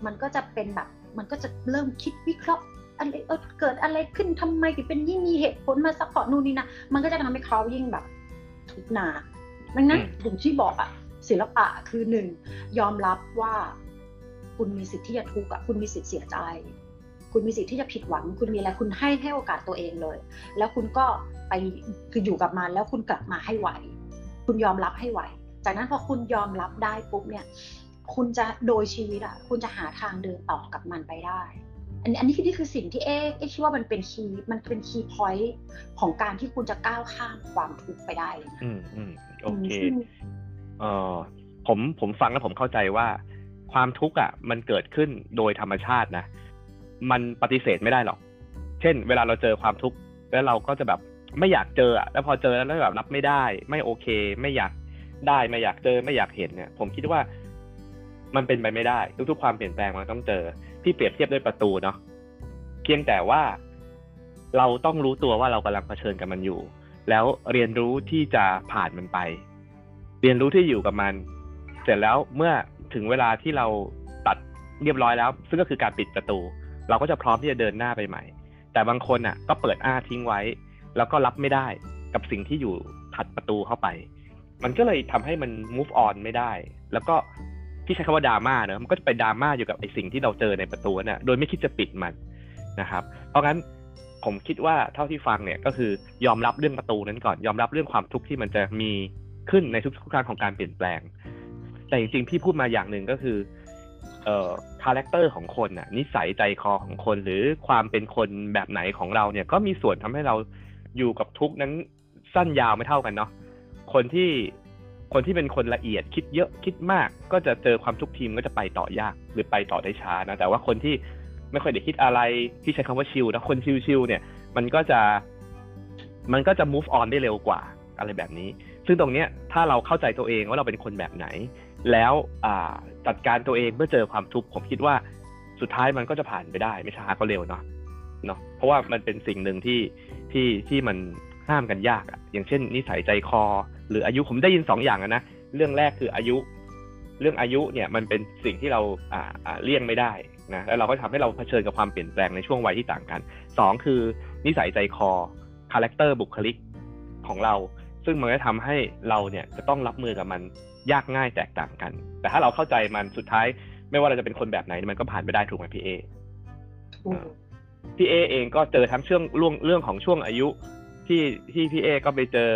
มันก็จะเป็นแบบมันก็จะเริ่มคิดวิเคราะห์อะไรเออเกิดอะไรขึ้นทำไมถึงเป็นยิ่งมีเหตุผลมา support นู่นนี่นะมันก็จะทำให้เขายิ่งแบบทุกข์หนาดังนั้นอืมอย่างที่บอกอะศิลปะคือหนึ่งยอมรับว่าคุณมีสิทธิ์ที่จะทุกข์อะคุณมีสิทธิ์เสียใจ คุณมีสิทธิ์ที่จะผิดหวัง คุณมีอะไรคุณให้ให้โอกาสตัวเองเลย แล้วคุณก็ ไปคืออยู่กับมันแล้วคุณกลับมาให้ไหว คุณยอมรับให้ไหว จากนั้นพอคุณยอมรับได้ปุ๊บเนี่ย คุณจะโดยชีวิตอะคุณจะหาทางเดินต่อกับมันไปได้ อันนี้อันนี้คือนี่คือสิ่งที่เอ๊ะเอ๊ะคิดว่ามันเป็น key มันเป็น key point ของการที่คุณจะก้าวข้ามความทุกข์ไปได้เลยนะอืมอืมโอเคซึ่งเออผมผมฟังแล้วผมเข้าใจว่า ความทุกข์อะ มันเกิดขึ้นโดยธรรมชาตินะ มันปฏิเสธไม่ได้หรอก เช่น เวลาเราเจอความทุกข์แล้วเราก็จะแบบ ไม่อยากเจออะแล้วพอเจอแล้วแบบรับไม่ได้ ไม่โอเค ไม่อยากได้ไม่อยากเจอไม่อยากเห็นเนี่ย ผมคิดว่ามันเป็นไปไม่ได้ ทุกๆความเปลี่ยนแปลงมันต้องเจอ พี่เปรียบเทียบด้วยประตูเนาะเพียงแต่ว่าเราต้องรู้ตัวว่าเรากำลังเผชิญกับมันอยู่ แล้วเรียนรู้ที่จะผ่านมันไป เรียนรู้ที่อยู่กับมัน เสร็จแล้วเมื่อถึงเวลาที่เราตัดเรียบร้อยแล้ว ซึ่งก็คือการปิดประตู เราก็จะพร้อมที่จะเดินหน้าไปใหม่ แต่บางคนอะ ก็เปิดอ้าทิ้งไว้ แล้วก็รับไม่ได้กับสิ่งที่อยู่ถัดประตูเข้าไป มันก็เลยทำให้มัน move on ไม่ได้ แล้วก็ที่ใช้คำว่าดราม่าเนอะมันก็จะไปดราม่าอยู่กับไอสิ่งที่เราเจอในประตูน่ะโดยไม่คิดจะปิดมันนะครับ เพราะงั้นผมคิดว่าเท่าที่ฟังเนี่ยก็คือยอมรับเรื่องประตูนั้นก่อน ยอมรับเรื่องความทุกข์ที่มันจะมีขึ้นในทุกๆครั้งของการเปลี่ยนแปลง แต่จริงๆพี่พูดมาอย่างหนึ่งก็คือเอ่อ character ของคนน่ะนิสัยใจคอของคนหรือความเป็นคนแบบไหนของเราเนี่ยก็มีส่วนทำให้เรา อยู่กับทุกนั้นสั้นยาวไม่เท่ากันเนาะคนที่คนที่เป็นคนละเอียดคิดเยอะคิดมาก ก็จะเจอความทุกทีมก็จะไปต่อยากหรือไปต่อได้ช้านะแต่ว่าคนที่ไม่ค่อยได้คิดอะไรที่ใช้คำว่าชิลนะคนชิลๆเนี่ย มันก็จะ มันก็จะ move on ได้เร็วกว่าอะไรแบบนี้ ซึ่งตรงเนี้ยถ้าเราเข้าใจตัวเองว่าเราเป็นคนแบบไหน แล้วจัดการตัวเองเมื่อเจอความทุกข์ผมคิดว่าสุดท้ายมันก็จะผ่านไปได้ไม่ช้าก็เร็วเนาะเนาะเพราะว่ามันเป็นสิ่งหนึ่งที่ ที่ที่มันห้ามกันยากอะอย่างเช่น นิสัยใจคอ หรืออายุผมได้ยินสองอย่างนะเรื่องแรกคืออายุ เรื่องอายุเนี่ยมันเป็นสิ่งที่เราอ่าอ่าเลี่ยงไม่ได้นะแล้วเราก็ทำให้เราเผชิญกับความเปลี่ยนแปลงในช่วงวัยที่ต่างกันสองคือ นิสัยใจคอ character บุคลิกของเรา ซึ่งมันจะทำให้เราเนี่ยจะต้องรับมือกับมันยากง่ายแตกต่างกัน แต่ถ้าเราเข้าใจมันสุดท้าย ไม่ว่าเราจะเป็นคนแบบไหนมันก็ผ่านไปได้ถูกไหมพี่เอ้ถูก พี่เอ้เองก็เจอทั้งเรื่องเรื่องเรื่องของช่วงอายุ ที่ที่พี่เอ้ก็ไปเจอ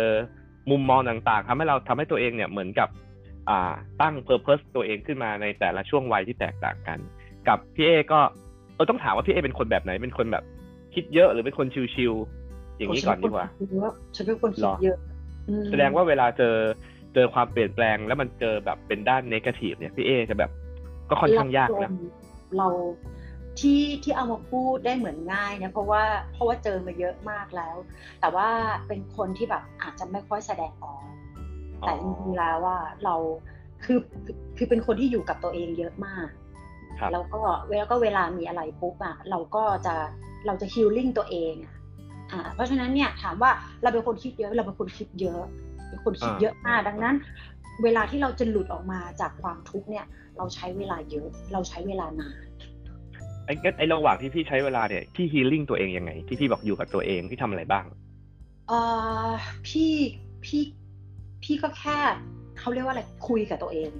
มุมมองต่างๆทำให้เราทำให้ตัวเองเนี่ยเหมือนกับอ่าตั้ง purpose ตัวเองขึ้นมาในแต่ละช่วงวัยที่แตกต่างกัน กับพี่เอ้ก็เออต้องถามว่าพี่เอ้เป็นคนแบบไหนเป็นคนแบบ คิดเยอะหรือเป็นคนชิวๆอย่างนี้ก่อนดีกว่าฉันเป็นคนคิหรดอเยอะอืมแสดงว่าเวลาเจอเจอความเปลี่ยนแปลงแล้วมันเจอแบบเป็นด้านเนกาทีฟเนี่ยพี่เอจะแบบ ก็ค่อนข้างยากนะเรา ที่ที่เอามาพูดได้เหมือนง่ายเนี่ยเพราะว่าเพราะว่าเจอมาเยอะมากแล้ว แต่ว่าเป็นคนที่แบบอาจจะไม่ค่อยแสดงออกอ๋อแต่จริงๆแล้วว่าเราคือคือคือเป็นคนที่อยู่กับตัวเองเยอะมากครับแล้วก็แล้วก็เวลามีอะไรปุ๊บอะเราก็จะเราจะฮิลลิ่งตัวเองอะอ่าเพราะฉะนั้นเนี่ยถามว่าเราเป็นคนคิดเยอะเราเป็นคนคิดเยอะเป็นคนคิดเยอะมากดังนั้น เวลาที่เราจะหลุดออกมาจากความทุกข์เนี่ย เราใช้เวลาเยอะ เราใช้เวลานาน ไอ้งั้นไอ้ระหว่างที่พี่ใช้เวลาเนี่ยพี่ฮีลิ่งตัวเองยังไง ที่พี่บอกอยู่กับตัวเองพี่ทำอะไรบ้างเอ่อพี่พี่พี่ก็แค่เขาเรียกว่าอะไรคุยกับตัวเอง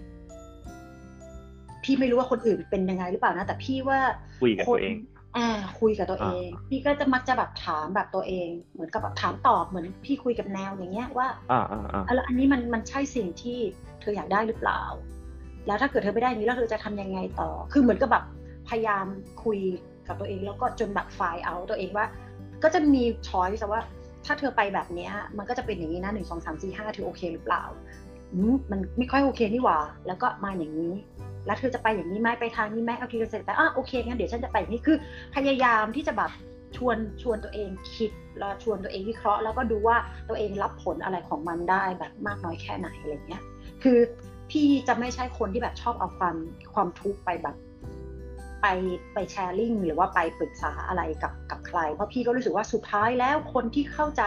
พี่ไม่รู้ว่าคนอื่นเป็นยังไงหรือเปล่านะ แต่พี่ว่าคุยกับตัวเองคนอ่า คุยกับตัวเองอ่าพี่ก็จะมักจะแบบถามแบบตัวเอง เหมือนกับแบบถามตอบเหมือนพี่คุยกับแนวอย่างเงี้ยว่าอ่าอ่าอ่าอะแล้วอันนี้มันมันใช่สิ่งที่เธออยากได้หรือเปล่า แล้วถ้าเกิดเธอไม่ได้นี้แล้วเธอจะทำยังไงต่อ คือเหมือนกับแบบ พยายามคุยกับตัวเอง แล้วก็จนแบบไฟล์เอาตัวเองว่า ก็จะมีช้อยส์ว่า ถ้าเธอไปแบบเนี้ย มันก็จะเป็นอย่างนี้นะหนึ่งสองสามสี่ห้าเธอโอเคหรือเปล่ามันไม่ค่อยโอเคนี่หว่า แล้วก็มาอย่างนี้ แล้วเธอจะไปอย่างนี้ไหมไปทางนี้ไหมเอาทีละสเต็ปแต่อะโอเคงั้นเดี๋ยวฉันจะไปอย่างนี้คือ พยายามที่จะแบบชวนชวนตัวเองคิดแล้วชวนตัวเองวิเคราะห์ แล้วก็ดูว่าตัวเองรับผลอะไรของมันได้แบบมากน้อยแค่ไหนอะไรเงี้ย คือพี่จะไม่ใช่คนที่แบบชอบเอาความความทุกข์ไปแบบ ไปไปแชร์ลิงหรือว่าไปปรึกษาอะไรกับกับใคร เพราะพี่ก็รู้สึกว่าสุดท้ายแล้วคนที่เข้าใจ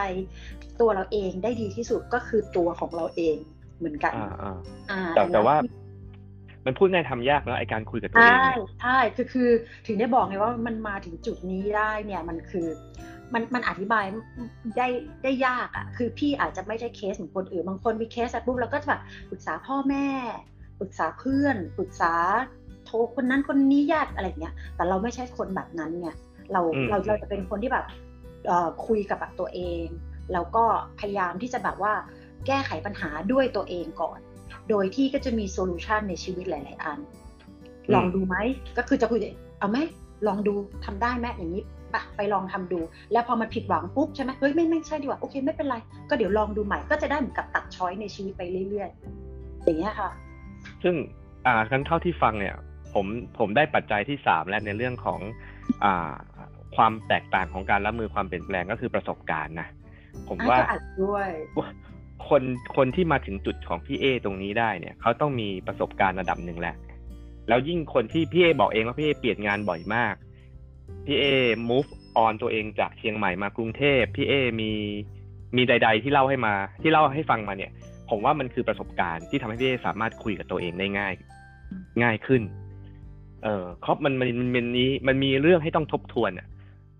ตัวเราเองได้ดีที่สุดก็คือตัวของเราเองเหมือนกันอ่าอ่าอ่าแต่อันนั้นแต่ว่ามันพูดง่ายทำยากนะไอการคุยกับตัวเอง ใช่เนี่ยใช่คือคือถึงได้บอกไงว่ามันมาถึงจุดนี้ได้เนี่ยมันคือมันมันอธิบายได้ได้ยากอะ่ะ คือพี่อาจจะไม่ใช่เคสเหมือนคนอื่น บางคนมีเคสอะปุ๊บเราก็จะแบบปรึกษาพ่อแม่ ปรึกษาเพื่อน ปรึกษา โทรคนนั้นคนนี้ญาติอะไรอย่างเงี้ย แต่เราไม่ใช่คนแบบนั้นเนี่ยเราอืมเราเราจะเป็นคนที่แบบเอ่อคุยกับแบบตัวเองแล้วก็พยายามที่จะแบบว่าแก้ไขปัญหาด้วยตัวเองก่อน โดยที่ก็จะมี solution ในชีวิตหลาย ๆ อัน ลองดูไหมก็คือจะคุยกับเอาไหมลองดูทำได้ไหมอย่างนี้ปะไปลองทำดู แล้วพอมันผิดหวังปุ๊บใช่ไหมเฮ้ยไม่ไม่ใช่ดีกว่าโอเคไม่เป็นไรก็เดี๋ยวลองดูใหม่ก็จะได้เหมือนกับตัด choice ในชีวิตไปเรื่อย ๆ อย่างเงี้ยค่ะ ซึ่งอ่าคันเท่าที่ฟังเนี่ย ผมผมได้ปัจจัยที่สามแล้วในเรื่องของอ่าความแตกต่างของการรับมือความเปลี่ยนแปลงก็คือประสบการณ์นะผมว่าก็อัดด้วยคนคนที่มาถึงจุดของพี่เอตรงนี้ได้เนี่ยเขาต้องมีประสบการณ์ระดับหนึ่งแหละแล้วยิ่งคนที่พี่เอบอกเองว่าพี่เอเปลี่ยนงานบ่อยมากพี่เอ move on ตัวเองจากเชียงใหม่มากรุงเทพพี่เอมีมีใด ๆ ที่เล่าให้มา ที่เล่าให้ฟังมาเนี่ย ผมว่ามันคือประสบการณ์ที่ทำให้พี่เอสามารถคุยกับตัวเองได้ง่าย ง่ายขึ้น เออครอบมันมันมันมันนี้มันมีเรื่องให้ต้องทบทวนอะ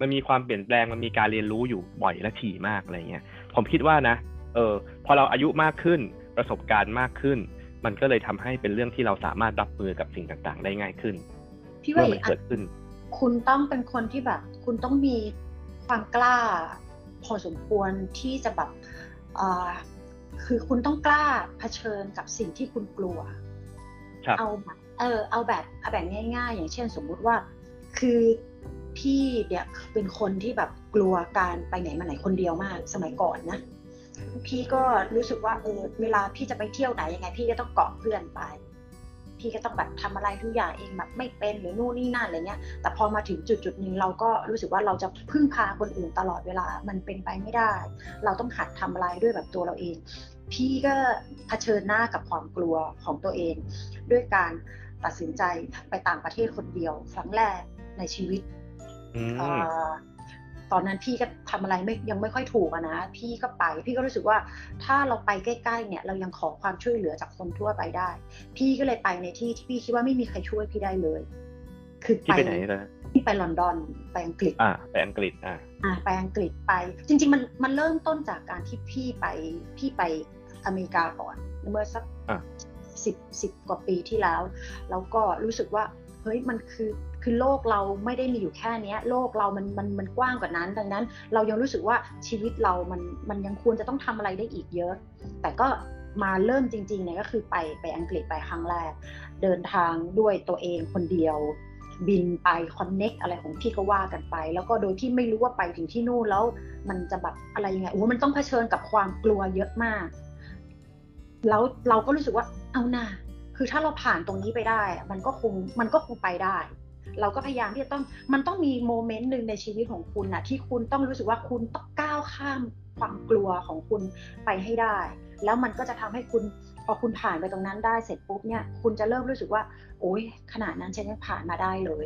มันมีความเปลี่ยนแปลงมันมีการเรียนรู้อยู่บ่อยและถี่มากอะไรเงี้ยผมคิดว่านะ เออพอเราอายุมากขึ้นประสบการณ์มากขึ้น มันก็เลยทำให้เป็นเรื่องที่เราสามารถรับมือกับสิ่งต่างๆ ได้ง่ายขึ้นพี่ว่าเมื่ออีมันกอัเกินดขึ้น คุณต้องเป็นคนที่แบบ คุณต้องมีความกล้า พอสมควรที่จะแบบเอ่อคือคุณต้องกล้าเผชิญกับสิ่งที่คุณกลัวครับเอาแบบ เออเอาแบบเอาแบบง่าย ๆ อย่างเช่นสมมุติว่า คือพี่เนี่ยเป็นคนที่แบบกลัวการไปไหนมาไหนคนเดียวมาก สมัยก่อนนะพี่ก็รู้สึกว่าเออเวลาพี่จะไปเที่ยวไหนยังไง พี่ก็ต้องเกาะเพื่อนไป พี่ก็ต้องแบบทำอะไรทุกอย่างเองแบบไม่เป็นหรือนู่นนี่นั่นอะไรเงี้ย แต่พอมาถึงจุดจุดๆหนึ่งเราก็รู้สึกว่าเราจะพึ่งพาคนอื่นตลอดเวลามันเป็นไปไม่ได้ เราต้องหัดทำอะไรด้วยแบบตัวเราเอง พี่ก็เผชิญหน้ากับความกลัวของตัวเอง ด้วยการ ตัดสินใจไปต่างประเทศคนเดียวครั้งแรกในชีวิตอืมเอ่อตอนนั้นพี่ก็ทำอะไรไม่ยังไม่ค่อยถูกอะนะ พี่ก็ไป พี่ก็รู้สึกว่าถ้าเราไปใกล้ๆเนี่ย เรายังขอความช่วยเหลือจากคนทั่วไปได้ พี่ก็เลยไปในที่ที่พี่คิดว่าไม่มีใครช่วยพี่ได้เลย คือที่ไปไหนนะพี่ไปลอนดอนไปอังกฤษ อ่าไปอังกฤษอ่าอ่าไปอังกฤษไป จริง ๆ มันมันเริ่มต้นจากการที่พี่ไปพี่ไปอเมริกาก่อนเมื่อสัก อะสิบกว่าปีที่แล้ว แล้วก็รู้สึกว่าเฮ้ยมันคือคือโลกเราไม่ได้มีอยู่แค่นี้โลกเรามันมันมันกว้างกว่านั้น ดังนั้นเรายังรู้สึกว่าชีวิตเรามันมันยังควรจะต้องทำอะไรได้อีกเยอะ แต่ก็มาเริ่มจริงๆเนี่ยก็คือไปไปอังกฤษไปครั้งแรก เดินทางด้วยตัวเองคนเดียว บินไปคอนเน็กอะไรของพี่ก็ว่ากันไป แล้วก็โดยที่ไม่รู้ว่าไปถึงที่นู่นแล้วมันจะแบบอะไรยังไงโอ้มันต้องเผชิญกับความกลัวเยอะมาก แล้วเราก็รู้สึกว่าเอาหนาคือถ้าเราผ่านตรงนี้ไปได้ มันก็คงมันก็คงไปได้ เราก็พยายามที่จะต้องมันต้องมีโมเมนต์หนึ่งในชีวิตของคุณนะที่คุณต้องรู้สึกว่าคุณต้องก้าวข้ามความกลัวของคุณไปให้ได้ แล้วมันก็จะทำให้คุณพอคุณผ่านไปตรงนั้นได้เสร็จปุ๊บเนี่ย คุณจะเริ่มรู้สึกว่า โอ๊ยขนาดนั้นฉันยังผ่านมาได้เลย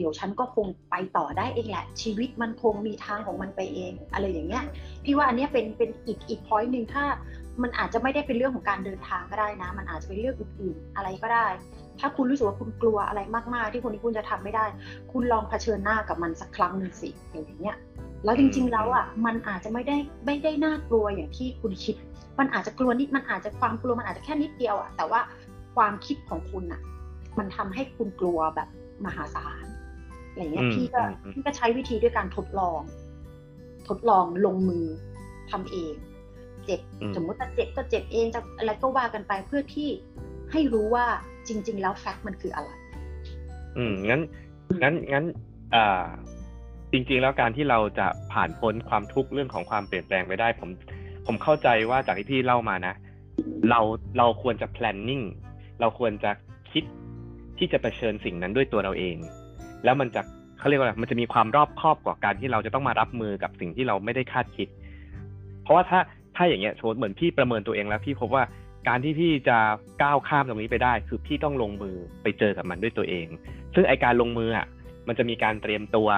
ดี๋ยวฉันก็คงไปต่อได้เองแหละ ชีวิตมันคงมีทางของมันไปเอง อะไรอย่างเงี้ยพี่ว่าอันเนี้ยเป็นเป็นอีกอีกพอยต์หนึ่งถ้ามันอาจจะไม่ได้เป็นเรื่องของการเดินทางก็ได้นะ มันอาจจะเป็นเรื่องอื่นๆอะไรก็ได้ ถ้าคุณรู้สึกว่าคุณกลัวอะไรมากๆ ที่คนที่คุณจะทำไม่ได้ คุณลองเผชิญหน้ากับมันสักครั้งหนึ่งสิอย่างเงี้ยแล้วจริงๆแล้วอะมันอาจจะไม่ได้ไม่ได้น่ากลัวอย่างที่คุณคิด มันอาจจะกลัวนิดมันอาจจะความกลัวมันอาจจะแค่นิดเดียวอะแต่ว่าความคิดของคุณอะ มันทำให้คุณกลัวแบบมหาศาล อะไรเงี้ยอืมพี่ก็อืมอืมพี่ก็ใช้วิธีด้วยการทดลอง ทดลองลงมือทำเอง เจ็บอืมสมมติว่าเจ็บก็เจ็บเองจะอะไรก็ว่ากันไปเพื่อที่ให้รู้ว่าจริง ๆ แล้วแฟกต์มันคืออะไร อืมงั้นงั้นงั้นอ่าจริงๆ แล้วการที่เราจะผ่านพ้นความทุกข์เรื่องของความเปลี่ยนแปลงไปได้ ผมผมเข้าใจว่าจากที่พี่เล่ามานะ เราเราควรจะ planning เราควรจะคิดที่จะเผชิญสิ่งนั้นด้วยตัวเราเอง แล้วมันจะเขาเรียกว่าอะไรมันจะมีความรอบคอบกว่าการที่เราจะต้องมารับมือกับสิ่งที่เราไม่ได้คาดคิด เพราะว่าถ้าถ้าอย่างเงี้ยสมมติเหมือนพี่ประเมินตัวเองแล้วพี่พบว่าการที่พี่จะก้าวข้ามตรงนี้ไปได้ คือพี่ต้องลงมือไปเจอกับมันด้วยตัวเอง ซึ่งไอการลงมืออะมันจะมีการเตรียมตัว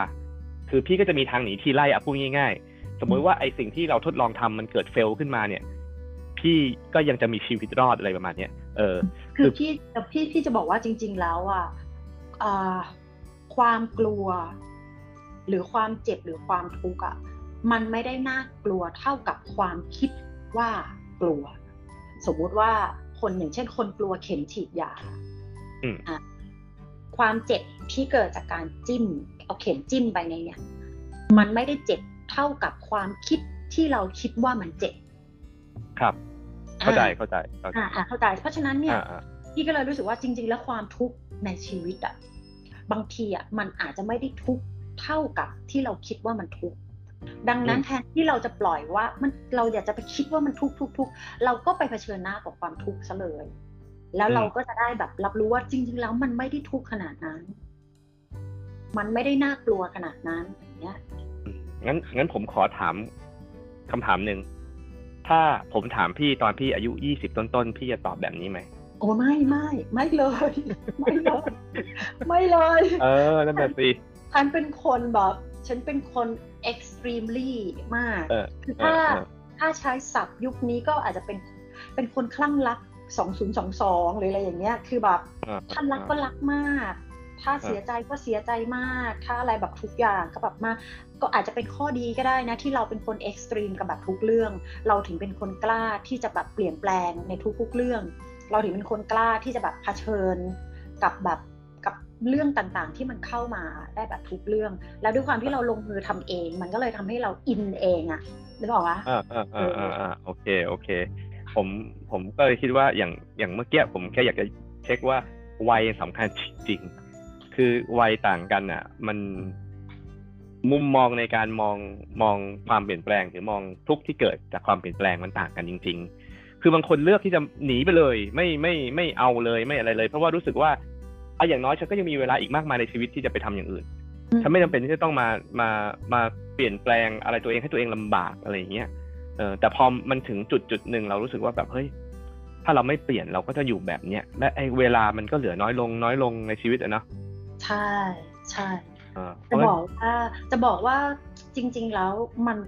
คือพี่ก็จะมีทางหนีที่ไล่อะพูดง่ายๆ สมมติว่าไอสิ่งที่เราทดลองทำมันเกิดเฟลขึ้นมาเนี่ย พี่ก็ยังจะมีชีวิตรอดอะไรประมาณเนี้ยเออ คือพี่แต่พี่พี่จะบอกว่าจริง ๆ แล้วอะอ่า ความกลัว หรือความเจ็บหรือความทุกข์อะมันไม่ได้น่ากลัวเท่ากับความคิดว่ากลัว สมมุติว่าคนอย่างเช่น คนกลัวเข็มฉีดยาอืมอะความเจ็บที่เกิดจากการจิ้ม เอาเข็มจิ้มไปในเนี่ย มันไม่ได้เจ็บเท่ากับความคิดที่เราคิดว่ามันเจ็บ ครับ เข้าใจอ่เข้าใจเข้าใจอ่าอ่าเข้าใจ เพราะฉะนั้นเนี่ยอ่าอ่าพี่ก็เลยรู้สึกว่าจริง ๆ แล้วความทุกข์ในชีวิตอะ บางทีอะมันอาจจะไม่ได้ทุกข์เท่ากับที่เราคิดว่ามันทุกข์ดังนั้นแทนที่เราจะปล่อยว่ามันเราอยากจะไปคิดว่ามันทุกข์ทุกข์ทุกข์เราก็ไปเผชิญหน้ากับความทุกข์ซะเลย แล้วเราก็จะได้แบบรับรู้ว่าจริง ๆ แล้วมันไม่ได้ทุกข์ขนาดนั้น มันไม่ได้น่ากลัวขนาดนั้นอย่างเงี้ยงั้นงั้นผมขอถามคำถามหนึ่งถ้าผมถามพี่ตอนพี่อายุยี่สิบต้นๆพี่จะตอบแบบนี้ไหมโอ้ไม่ไม่ไม่เลย ไม่เลย ไม่เลย เออ นั่นแหละสิฉันเป็นคนแบบฉันเป็นคน extremely มากเออคือเอถ้าอเออถ้าใช้ศัพท์ยุคนี้ก็อาจจะเป็นเป็นคนคลั่งรัก 2022 หรืออะไรอย่างเงี้ย คือแบบอ่าถ้ารักก็รักมาก ถ้าเสียใจก็เสียใจมาก ถ้าอะไรแบบทุกอย่างก็แบบมาก็อาจจะเป็นข้อดีก็ได้นะ ที่เราเป็นคนเอ็กซ์ตรีมกับแบบทุกเรื่อง เราถึงเป็นคนกล้าที่จะแบบเปลี่ยนแปลงในทุกๆเรื่อง เราถึงเป็นคนกล้าที่จะแบบเผชิญกับแบบกับ เรื่องต่างๆ ที่มันเข้ามาได้แบบทุกเรื่อง แล้วด้วยความที่เราลงมือทำเอง มันก็เลยทำให้เราอินเองอะนึกออกปะอ่าอ่าอ่าอ่าอ่าโอเคโอเค ผมผมก็เลยคิดว่าอย่างอย่างเมื่อกี้ผมแค่อยากจะเช็คว่าวัยสำคัญจริงๆคือวัยต่างกันอะ มันมุมมองในการมองมองความเปลี่ยนแปลง หรือมองทุกข์ที่เกิดจากความเปลี่ยนแปลงมันต่างกันจริง ๆ คือบางคนเลือกที่จะหนีไปเลย ไม่ไม่ไม่เอาเลยไม่อะไรเลย เพราะว่ารู้สึกว่า อะอย่างน้อยฉันก็ยังมีเวลาอีกมากมายในชีวิตที่จะไปทำอย่างอื่น ฉันไม่จำเป็นที่จะต้องมามามาเปลี่ยนแปลงอะไรตัวเองให้ตัวเองลำบากอะไรอย่างเงี้ยเอออแต่พอมันถึงจุดจุดหนึ่งเรารู้สึกว่าแบบเฮ้ยถ้าเราไม่เปลี่ยนเราก็จะอยู่แบบเนี้ยและไอ้เวลามันก็เหลือน้อยลงน้อยลงในชีวิตอะเนาะใช่ใช่เออเพจะราะบว่าอกว่าจะบอกว่าจริง ๆ แล้วมัน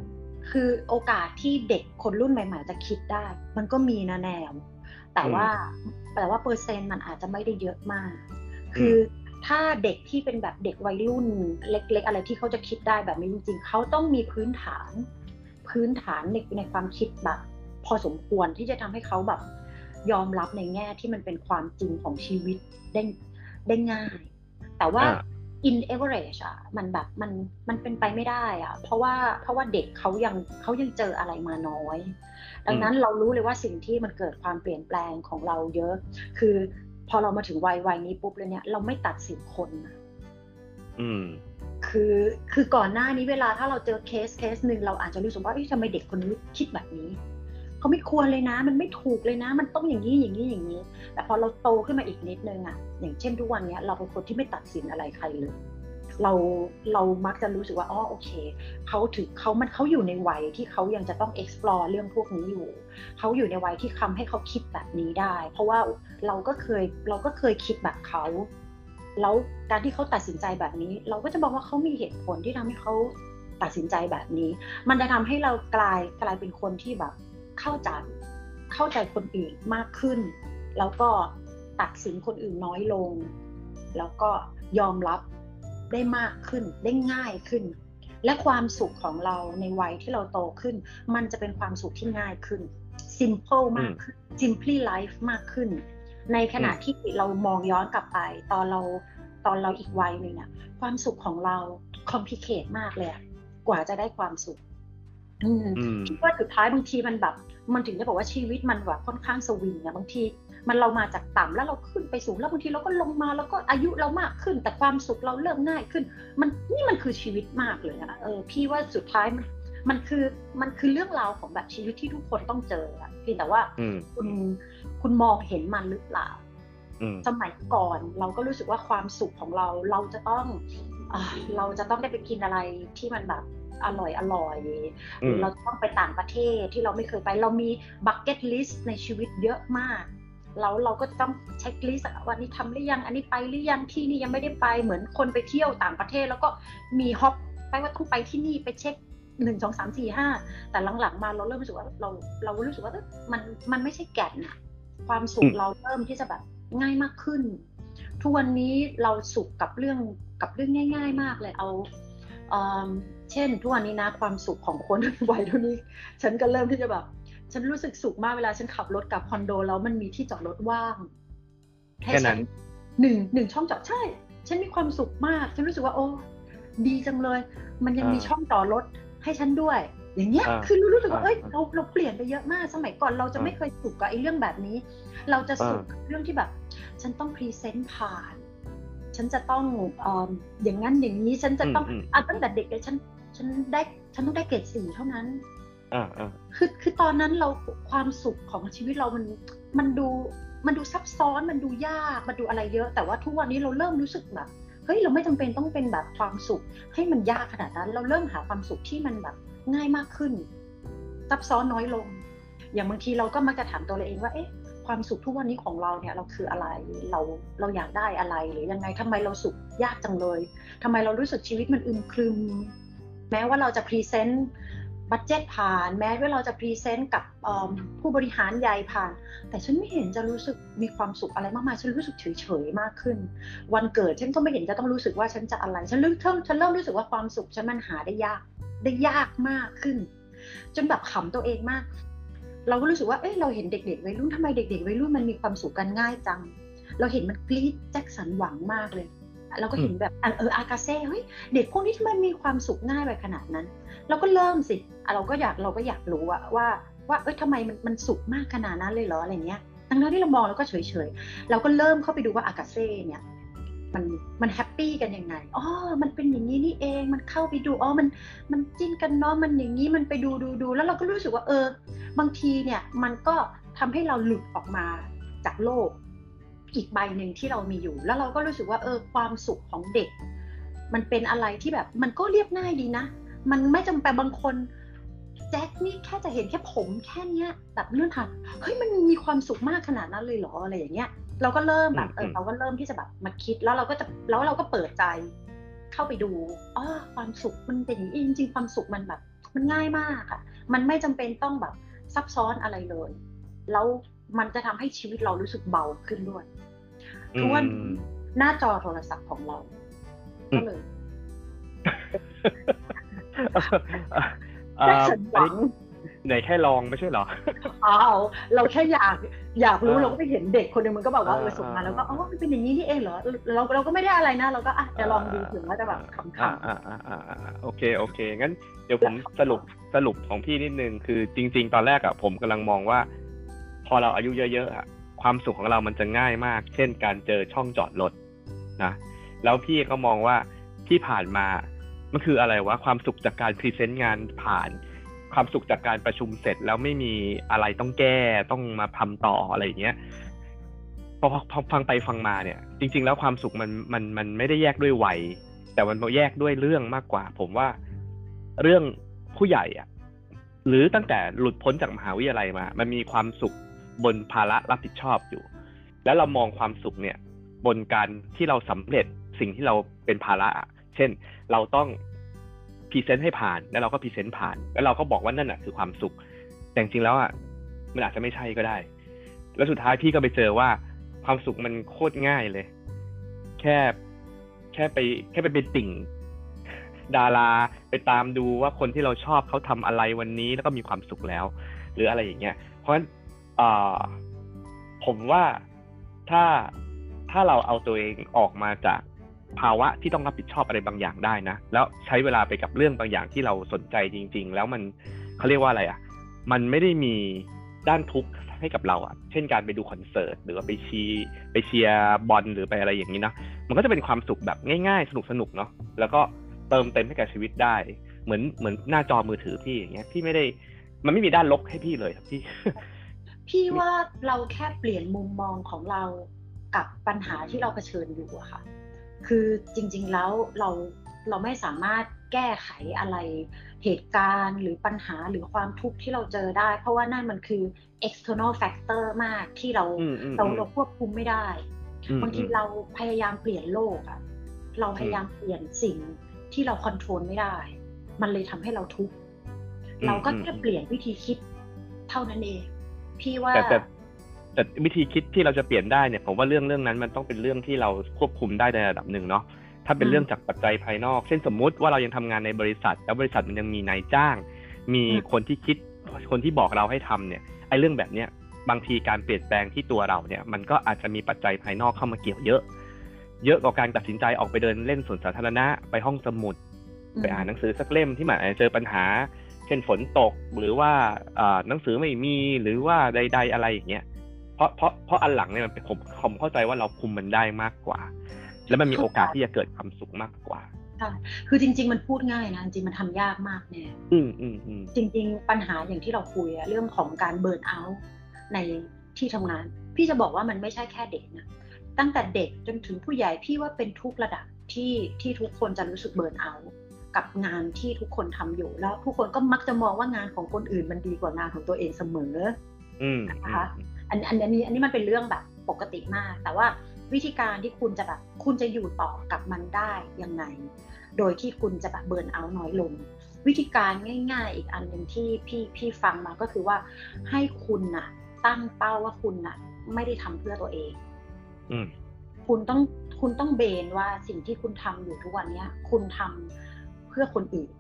คือโอกาสที่เด็กคนรุ่นใหม่ ๆ จะคิดได้ มันก็มีนะแนว แต่ว่าแต่ว่าเปอร์เซ็นต์มันอาจจะไม่ได้เยอะมาก คือถ้าเด็กที่เป็นแบบเด็กวัยรุ่นเล็ก ๆ อะไรที่เขาจะคิดได้แบบนี้จริงๆเขาต้องมีพื้นฐาน พื้นฐานในในความคิดแบบ พอสมควรที่จะทำให้เขาแบบยอมรับในแง่ที่มันเป็นความจริงของชีวิตได้ได้ง่าย แต่ว่าอ่า in average อะมันแบบมันมันเป็นไปไม่ได้อะเพราะว่าเพราะว่าเด็กเขายังเขายังเจออะไรมาน้อย ดังนั้นเรารู้เลยว่าสิ่งที่มันเกิดความเปลี่ยนแปลงของเราเยอะ คือ พอเรามาถึงวัยวัยนี้ปุ๊บเลยเนี่ยเราไม่ตัดสินคนนะอืมคือคือก่อนหน้านี้เวลาถ้าเราเจอเคสเคสหนึ่งเราอาจจะรู้สึกว่าเอ๊ะทำไมเด็กคนนี้คิดแบบนี้เขาไม่ควรเลยนะ มันไม่ถูกเลยนะ มันต้องอย่างนี้อย่างนี้อย่างนี้ แต่พอเราโตขึ้นมาอีกนิดนึงอะอย่างเช่นทุกวันเนี้ยเราเป็นคนที่ไม่ตัดสินอะไรใครเลย เราเรามักจะรู้สึกว่าอ๋อโอเคเขาถึงเขามันเขาอยู่ในวัยที่เขายังจะต้อง explore เรื่องพวกนี้อยู่ เขาอยู่ในวัยที่ทำให้เขาคิดแบบนี้ได้ เพราะว่าเราก็เคยเราก็เคยคิดแบบเขาแล้วการที่เขาตัดสินใจแบบนี้ เราก็จะบอกว่าเขามีเหตุผลที่ทำให้เขาตัดสินใจแบบนี้ มันจะทำให้เรากลายกลายเป็นคนที่แบบเข้าใจเข้าใจคนอื่นมากขึ้น แล้วก็ตัดสินคนอื่นน้อยลง แล้วก็ยอมรับได้มากขึ้นได้ง่ายขึ้น และความสุขของเราในวัยที่เราโตขึ้น มันจะเป็นความสุขที่ง่ายขึ้น simple มากขึ้น simply life มากขึ้น ในขณะที่เรามองย้อนกลับไป ตอนเราตอนเราอีกวัยหนึ่งอะความสุขของเรา complicate มากเลยอะกว่าจะได้ความสุขอืมอืมคิดว่าสุดท้ายบางทีมันแบบ มันถึงได้บอกว่าชีวิตมันแบบค่อนข้างสวิงอะบางทีมันเรามาจากต่ำแล้วเราขึ้นไปสูงแล้วบางทีเราก็ลงมาแล้วก็อายุเรามากขึ้น แต่ความสุขเราเริ่มง่ายขึ้น มันนี่มันคือชีวิตมากเลยอะเออพี่ว่าสุดท้ายมัน มันคือมันคือเรื่องราวของแบบชีวิตที่ทุกคนต้องเจออะเพียงแต่ว่าอืมคุณคุณมองเห็นมันหรือเปล่าอืมสมัยก่อนเราก็รู้สึกว่าความสุขของเราเราจะต้องอาเราจะต้องได้ไปกินอะไรที่มันแบบอร่อยอร่อยหรือมเราต้องไปต่างประเทศที่เราไม่เคยไป เรามี bucket list ในชีวิตเยอะมากแล้วเราก็จะต้อง checklist วันนี้ทำหรือยัง อันนี้ไปหรือยังที่นี่ยังไม่ได้ไปเหมือนคนไปเที่ยวต่างประเทศ แล้วก็มี hop ไปว่าต้องไปที่นี่ไปเช็ค หนึ่งสองสามสี่ห้าแต่หลังๆมาเราเริ่มรู้สึกว่าเราเรารู้สึกว่าเอ้ยมันมันไม่ใช่แก่นอะความสุขอืมเราเริ่มที่จะแบบง่ายมากขึ้น ทุกวันนี้เราสุขกับเรื่องกับเรื่องง่าย ๆ มากเลยเอาเอิ่มเช่นทุกวันนี้นะความสุขของคนวัยเท่านี้ ฉันก็เริ่มที่จะแบบ ฉันรู้สึกสุขมากเวลาฉันขับรถกลับคอนโดแล้วมันมีที่จอดรถว่างให้แค่ฉันั้นหนึ่งหนึ่งช่องจอดใช่ ฉันมีความสุขมาก ฉันรู้สึกว่าโอ้ดีจังเลย มันยังมีอ่าช่องจอดรถ ให้ฉันด้วย อย่างเงี้ยอ่าคือรู้สึกว่าอ่าเอ้ยเราเราเปลี่ยนไปเยอะมากสมัยก่อนเราจะอ่าไม่เคยสุขกับไอ้เรื่องแบบนี้ เราจะสุขอ่ากับเรื่องที่แบบ ฉันต้องพรีเซนต์ผ่าน ฉันจะต้องเอออย่างนั้นอย่างนี้ฉันจะต้องอืมอืมอะตั้งแต่เด็กเลยฉันฉันได้ฉันต้องได้เกรดสี่เท่านั้นอ่าอ่าคือคือตอนนั้นเราความสุขของชีวิตเรามันมันดูมันดูซับซ้อนมันดูยากมันดูอะไรเยอะ แต่ว่าทุกวันนี้เราเริ่มรู้สึกแบบ เฮ้ยเราไม่จำเป็นต้องเป็นแบบความสุข ให้มันยากขนาดนั้น เราเริ่มหาความสุขที่มันแบบง่ายมากขึ้น ซับซ้อนน้อยลง อย่างบางทีเราก็มักจะถามตัวเราเองว่าเอ๊ะความสุขทุกวันนี้ของเราเนี่ยเราคืออะไรเราเราอยากได้อะไรหรือยังไงทำไมเราสุขยากจังเลยทำไมเรารู้สึกชีวิตมันอึมครึม แม้ว่าเราจะ present budget ผ่าน แม้ว่าเราจะ present กับผู้บริหารใหญ่ผ่าน แต่ฉันไม่เห็นจะรู้สึกมีความสุขอะไรมากมายฉันรู้สึกเฉยๆมากขึ้น วันเกิดฉันก็ไม่เห็นจะต้องรู้สึกว่าฉันจะอะไร ฉันเริ่มฉันเริ่มรู้สึกว่าความสุขฉันมันหาได้ยากได้ยากมากขึ้น จนแบบขำตัวเองมาก เราก็รู้สึกว่าเอ้ยเราเห็นเด็กๆวัยรุ่นทำไมเด็กๆวัยรุ่นมันมีความสุขกันง่ายจัง เราเห็นมันกรี๊ดแจ็คสันหวังมากเลย เราก็เห็นแบบอะเอออากาเซ่เฮ้ยเด็กพวกนี้ทำไมมีความสุขง่ายไปขนาดนั้น เราก็เริ่มสิอะเราก็อยากเราก็อยากรู้อะว่าว่าเอ้ยทำไมมันมันสุขมากขนาดนั้นเลยเหรออะไรเงี้ยทั้งๆที่เรามองแล้วก็เฉยๆ เราก็เริ่มเข้าไปดูว่าอากาเซ่เนี่ยมันมัน happy กันยังไง อ๋อ มันเป็นอย่างนี้นี่เอง มันเข้าไปดู อ๋อ มันมันจิ้นกันเนาะ มันอย่างนี้ มันไปดูดูดู แล้วเราก็รู้สึกว่าเออ บางทีเนี่ยมันก็ทำให้เราหลุดออกมาจากโลก อีกใบหนึ่งที่เรามีอยู่ แล้วเราก็รู้สึกว่าเออความสุขของเด็ก มันเป็นอะไรที่แบบมันก็เรียบง่ายดีนะ มันไม่จำเป็นบางคนแจ็คนี่แค่จะเห็นแค่ผมแค่เนี้ยแบบเลื่อนผ่านเฮ้ยมันมีความสุขมากขนาดนั้นเลยเหรออะไรอย่างเงี้ยเราก็เริ่มแบบเออเราก็เริ่มที่จะแบบมาคิดแล้วเราก็จะแล้วเราก็เปิดใจเข้าไปดูอ๋อความสุขมันเป็นอย่างนี้จริงๆความสุขมันแบบ มันง่ายมากอะมันไม่จำเป็นต้องแบบซับซ้อนอะไรเลย แล้วมันจะทำให้ชีวิตเรารู้สึกเบาขึ้นด้วย เพราะว่าหน้าจอโทรศัพท์ของเราก็เลยได้สมหวังไหนแค่ลองไม่ใช่เหรออ้าวเราแค่อยากอยากรู้เราก็ไปเห็นเด็กคนหนึ่งมันก็แบบว่าเออส่งมาแล้วก็อ๋อมันเป็นอย่างนี้นี่เองเหรอเราเราก็ไม่ได้อะไรนะเราก็อะจะลองดูถึงว่าจะแบบขำๆอ่าอ่าอ่าโอเคโอเคงั้นเดี๋ยวผมสรุปสรุปของพี่นิดนึงคือจริง ๆ ตอนแรกอะผมกำลังมองว่า พอเราอายุเยอะๆอะ ความสุขของเรามันจะง่ายมาก เช่น การเจอช่องจอดรถนะ แล้วพี่ก็มองว่าที่ผ่านมา มันคืออะไรวะ ความสุขจากการ present งานผ่าน ความสุขจากการประชุมเสร็จแล้วไม่มีอะไรต้องแก้ ต้องมาทำต่ออะไรอย่างเงี้ยพอพอฟังไปฟังมาเนี่ย จริง ๆ แล้วความสุขมันมันมันไม่ได้แยกด้วยวัย แต่มันแยกด้วยเรื่องมากกว่า ผมว่าเรื่องผู้ใหญ่อะหรือตั้งแต่หลุดพ้นจากมหาวิทยาลัยมา มันมีความสุข บนภาระรับผิดชอบอยู่ แล้วเรามองความสุขเนี่ย บนการที่เราสำเร็จสิ่งที่เราเป็นภาระ เช่น เราต้อง present ให้ผ่าน แล้วเราก็ present ผ่าน แล้วเราก็บอกว่านั่นอะคือความสุข แต่จริงแล้วอะมันอาจจะไม่ใช่ก็ได้ แล้วสุดท้ายพี่ก็ไปเจอว่าความสุขมันโคตรง่ายเลย แค่แค่ไป แค่ไปเป็นติ่ง ดาราไปตามดูว่าคนที่เราชอบเขาทำอะไรวันนี้แล้วก็มีความสุขแล้ว หรืออะไรอย่างเงี้ย เพราะฉะนั้น อผมว่าถ้าถ้าเราเอาตัวเองออกมาจากภาวะที่ต้องรับผิดชอบอะไรบางอย่างได้นะ แล้วใช้เวลาไปกับเรื่องบางอย่างที่เราสนใจจริง ๆ แล้วมันเขาเรียกว่าอะไรอะ มันไม่ได้มีด้านทุกข์ให้กับเราอะ เช่นการไปดูคอนเสิร์ตหรือว่าไปชีไปเชียร์บอลหรือไปอะไรอย่างนี้นะ มันก็จะเป็นความสุขแบบง่ายๆ สนุกๆเนาะ แล้วก็เติมเต็มให้กับชีวิตได้ เหมือนเหมือนหน้าจอมือถือพี่อย่างเงี้ย พี่ไม่ได้ มันไม่มีด้านลบให้พี่เลยครับพี่ พี่ว่าเราแค่เปลี่ยนมุมมองของเรากับปัญหาที่เราเผชิญอยู่อะค่ะ คือจริงๆแล้วเราเราไม่สามารถแก้ไขอะไรเหตุการณ์หรือปัญหาหรือความทุกข์ที่เราเจอได้ เพราะว่านั่นมันคือ external factor มากที่เราเราเราควบคุมไม่ได้บางทีเราพยายามเปลี่ยนโลกอะเราพยายามเปลี่ยนสิ่งที่เราคอนโทรลไม่ได้ มันเลยทำให้เราทุกข์เราก็แค่เปลี่ยนวิธีคิดเท่านั้นเอง พี่ว่าแต่วิธีคิดที่เราจะเปลี่ยนได้เนี่ยผมว่าเรื่องเรื่องนั้นมันต้องเป็นเรื่องที่เราควบคุมได้ในระดับหนึ่งเนาะถ้าเป็นเรื่องจากปัจจัยภายนอก เช่นสมมุติว่าเรายังทำงานในบริษัท แล้วบริษัทมันยังมีนายจ้าง มีคนที่คิดคนที่บอกเราให้ทำเนี่ยไอ้เรื่องแบบเนี้ยบางทีการเปลี่ยนแปลงที่ตัวเราเนี่ย มันก็อาจจะมีปัจจัยภายนอกเข้ามาเกี่ยวเยอะ เยอะกว่าการตัดสินใจออกไปเดินเล่นสวนสาธารณะไปห้องสมุด ไปอ่านหนังสือสักเล่มที่หมายเจอปัญหา เช่นฝนตกหรือว่าหนังสือไม่มีหรือว่าใด ๆ อะไรอย่างเงี้ยเพราะเพราะเพราะอันหลังเนี่ยมันผมผมเข้าใจว่าเราคุมมันได้มากกว่า แล้วมันมีโอกาสที่จะเกิดความสุขมากกว่าใช่คือจริง ๆ มันพูดง่ายนะจริงมันทำยากมากเนี่ยอืมอืมอืมจริง ๆ ปัญหาอย่างที่เราคุยอะเรื่องของการเบิร์นเอาท์ในที่ทำงาน พี่จะบอกว่ามันไม่ใช่แค่เด็กนะตั้งแต่เด็กจนถึงผู้ใหญ่พี่ว่าเป็นทุกระดับที่ที่ทุกคนจะรู้สึกเบิร์นเอาท์ กับงานที่ทุกคนทำอยู่แล้ว ทุกคนก็มักจะมองว่างานของคนอื่นมันดีกว่างานของตัวเองเสมอนะคะอันอันนี้อันนี้มันเป็นเรื่องแบบปกติมาก แต่ว่าวิธีการที่คุณจะแบบคุณจะอยู่ต่อกับมันได้ยังไง โดยที่คุณจะแบบเบิร์นเอาน้อยลง วิธีการง่าย ๆ อีกอันหนึ่งที่พี่พี่ฟังมาก็คือว่าให้คุณน่ะ ตั้งเป้าว่าคุณน่ะ ไม่ได้ทำเพื่อตัวเองคุณต้องคุณต้องเบนว่าสิ่งที่คุณทำอยู่ทุกวันเนี้ย คุณทำเพื่อคนอื่น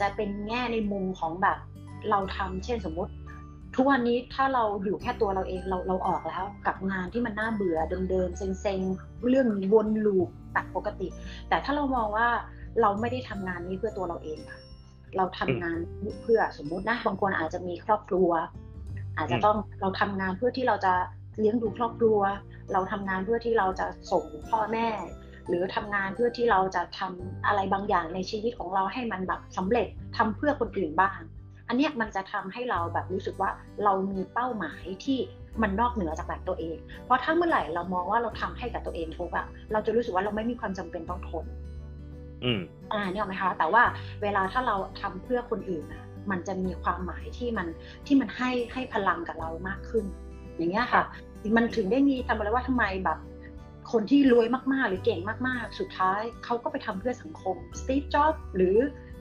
จะเป็นแง่ในมุมของแบบเราทำเช่นสมมติ ทุกวันนี้ถ้าเราอยู่แค่ตัวเราเองเราเราออกแล้ว กับงานที่มันน่าเบื่อเดิมๆเซ็งๆเรื่องวนลูปตัดปกติ แต่ถ้าเรามองว่าเราไม่ได้ทำงานนี้เพื่อตัวเราเองค่ะเราทำงานเพื่อสมมุตินะบางคนอาจจะมีครอบครัว อาจจะต้องเราทำงานเพื่อที่เราจะเลี้ยงดูครอบครัว เราทำงานเพื่อที่เราจะส่งพ่อแม่ หรือทำงานเพื่อที่เราจะทำอะไรบางอย่างในชีวิตของเราให้มันแบบสำเร็จทำเพื่อคนอื่นบ้าง อันนี้มันจะทำให้เราแบบรู้สึกว่าเรามีเป้าหมายที่มันนอกเหนือจากแบบตัวเอง เพราะถ้าเมื่อไหร่เรามองว่าเราทำให้กับตัวเองทุกอะเราจะรู้สึกว่าเราไม่มีความจำเป็นต้องทน อืมอ่าเนี่ยไหมคะ แต่ว่าเวลาถ้าเราทำเพื่อคนอื่นอะมันจะมีความหมายที่มันที่มันให้ให้พลังกับเรามากขึ้น อย่างเงี้ยค่ะ มันถึงได้มีทำอะไรว่าทำไมแบบ คนที่รวยมากๆ หรือเก่งมากๆ สุดท้ายเขาก็ไปทำเพื่อสังคมสตีฟจ็อบหรือ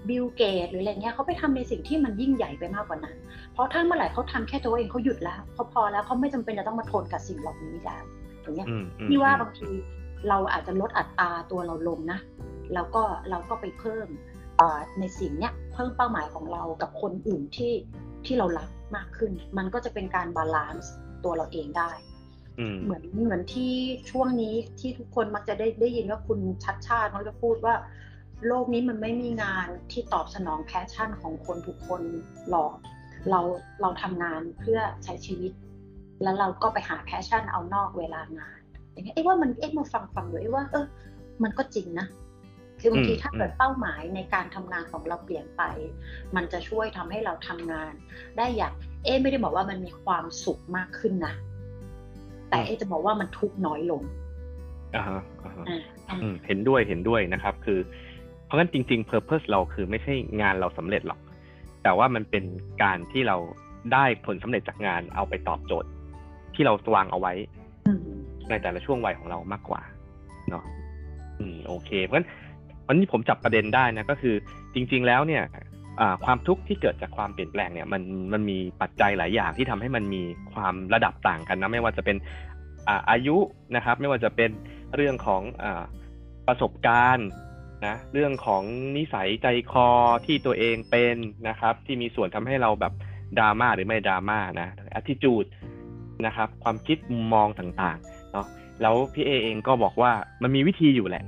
บิลเกตหรืออะไรเงี้ยเขาไปทำในสิ่งที่มันยิ่งใหญ่ไปมากกว่านั้น เพราะถ้าเมื่อไหร่เขาทำแค่ตัวเองเขาหยุดแล้วเขาพอแล้วเขาไม่จำเป็นจะต้องมาทนกับสิ่งเหล่านี้แล้วอย่างเงี้ยที่ว่าบางทีเราอาจจะลดอัตตาตัวเราลงนะแล้วก็เราก็ไปเพิ่มในสิ่งเนี้ยเพิ่มเป้าหมายของเรากับคนอื่นที่ที่เรารักมากขึ้น มันก็จะเป็นการ balance ตัวเราเองได้ เหมือนเหมือนที่ช่วงนี้ที่ทุกคนมักจะได้ได้ยินว่าคุณชัชชาติเขาจะพูดว่า โลกนี้มันไม่มีงานที่ตอบสนอง passion ของคนทุกคนหรอกเราเราทำงานเพื่อใช้ชีวิต แล้วเราก็ไปหาแพชชั่นเอานอกเวลางาน อย่างเงี้ยเอ้ว่ามันเอ๊ะมาฟังฟังดูเอ้ว่า เออ มันก็จริงนะคือบางทีถ้าเกิดเป้าหมายในการทำงานของเราเปลี่ยนไป มันจะช่วยทำให้เราทำงาน ได้อย่าง เอ๊ไม่ได้บอกว่ามันมีความสุขมากขึ้นนะ แต่เอ๊จะบอกว่ามันทุกน้อยลงอ่าฮะเห็นด้วยเห็นด้วยนะครับ คือ เพราะงั้นจริง ๆ Purpose เราคือไม่ใช่งานเราสำเร็จหรอก แต่ว่ามันเป็นการที่เราได้ผลสำเร็จจากงานเอาไปตอบโจทย์ ที่เราวางเอาไว้ในแต่ละช่วงวัยของเรามากกว่าเนาะอืมโอเค เพราะฉะนั้นวันนี้ผมจับประเด็นได้นะก็คือ จริง ๆ แล้วเนี่ย ความทุกข์ที่เกิดจากความเปลี่ยนแปลงเนี่ยมันมันมีปัจจัยหลายอย่างที่ทำให้มันมีความระดับต่างกันนะไม่ว่าจะเป็นอายุนะครับ ไม่ว่าจะเป็นเรื่องของอประสบการณ์นะเรื่องของนิสัยใจคอที่ตัวเองเป็นนะครับ ที่มีส่วนทำให้เราแบบดราม่าหรือไม่ดราม่านะอ t ติจูดนะครับ ความคิดมุมมองต่างๆเนาะแล้วพี่เอเองก็บอกว่ามันมีวิธีอยู่แหละ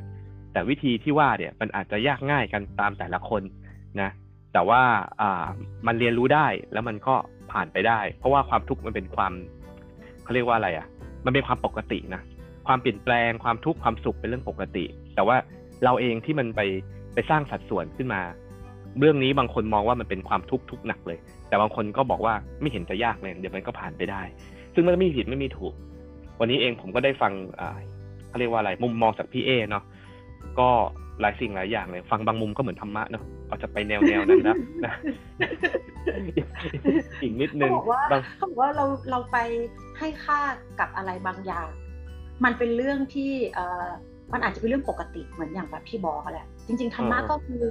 แต่วิธีที่ว่าเนี่ยมันอาจจะยากง่ายกันตามแต่ละคนนะ แต่ว่าอ่ามันเรียนรู้ได้แล้วมันก็ผ่านไปได้ เพราะว่าความทุกข์มันเป็นความเขาเรียกว่าอะไรอะ่ะ มันเป็นความปกตินะความเปลี่ยนแปลงความทุกข์ความสุขเป็นเรื่องปกติ แต่ว่าเราเองที่มันไปไปสร้างสัดส่วนขึ้นมา เรื่องนี้บางคนมองว่ามันเป็นความทุกข์ทุกหนักเลย แต่บางคนก็บอกว่าไม่เห็นจะยากเลยเดี๋ยวมันก็ผ่านไปได้ ซึ่งมันไม่มีผิดไม่มีถูก วันนี้เองผมก็ได้ฟังเขาเรียกว่าอะไรมุมมองจากพี่เอเนาะก็ หลายสิ่งหลายอย่างเลย ฟังบางมุมก็เหมือนธรรมะเนาะเอาจะไปแนวแนวนั้นนะนะอีกนิดนึงเขาบอกว่าเขาบอกว่าเราเราไปให้ค่ากับอะไรบางอย่าง มันเป็นเรื่องที่เอ่อมันอาจจะเป็นเรื่องปกติเหมือนอย่างแบบพี่บอกแหละจริง ๆธรรมะก็คือ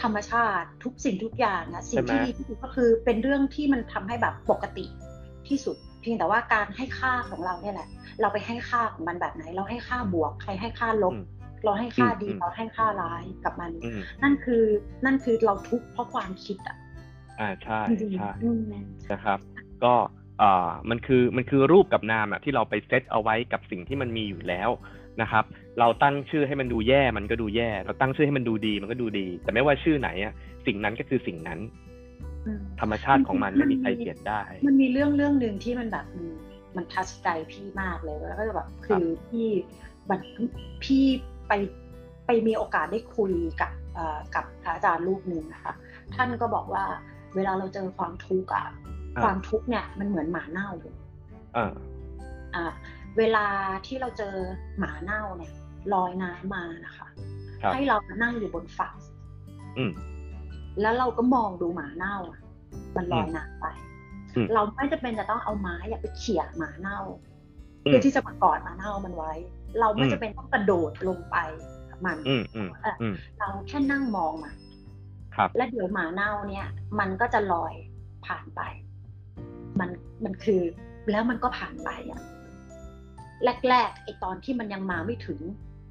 ธรรมชาติทุกสิ่งทุกอย่างนะสิ่งที่ดีที่สุดก็คือเป็นเรื่องที่มันทำให้แบบปกติที่สุดเพียงแต่ว่าการให้ค่าของเราเนี่ยแหละ เราไปให้ค่าของมันแบบไหน เราให้ค่าบวก ใครให้ค่าลบ เราให้ค่าดีเราให้ค่าร้ายกับมัน นั่นคือนั่นคือเราทุกข์เพราะความคิดอะอ่าใช่ใช่นะครับ ก็อ่ามันคือมันคือรูปกับนามอะที่เราไปเซตเอาไว้กับสิ่งที่มันมีอยู่แล้วนะครับ เราตั้งชื่อให้มันดูแย่มันก็ดูแย่ เราตั้งชื่อให้มันดูดีมันก็ดูดี แต่ไม่ว่าชื่อไหนอะสิ่งนั้นก็คือสิ่งนั้น ธรรมชาติของมันไม่มีใครเปลี่ยนได้ มันมีเรื่องเรื่องหนึ่งที่มันแบบมันทัชใจพี่มากเลยแล้วก็แบบคือพี่แบบพี่ ไปไปมีโอกาสได้คุยกับกับพระอาจารย์รูปหนึ่งนะคะท่านก็บอกว่าเวลาเราเจอความทุกข์อะความทุกข์เนี่ยมันเหมือนหมาเน่าเลยอ่าเวลาที่เราเจอหมาเน่าเนี่ยลอยน้ำมานะคะให้เรานั่งอยู่บนฝั่งแล้วเราก็มองดูหมาเน่าอะมันลอยน้ำไป เราไม่จะเป็นจะต้องเอาไม้ไปเขี่ยหมาเน่าเพื่อที่จะมากอดหมาเน่ามันไว้ เราไม่จะเป็นต้องกระโดดลงไปมันเราแค่นั่งมองมันและเดี๋ยวหมาเน่าเนี่ย มันก็จะลอยผ่านไป มันมันคือ แล้วมันก็ผ่านไปอะแรกๆไอตอนที่มันยังมาไม่ถึง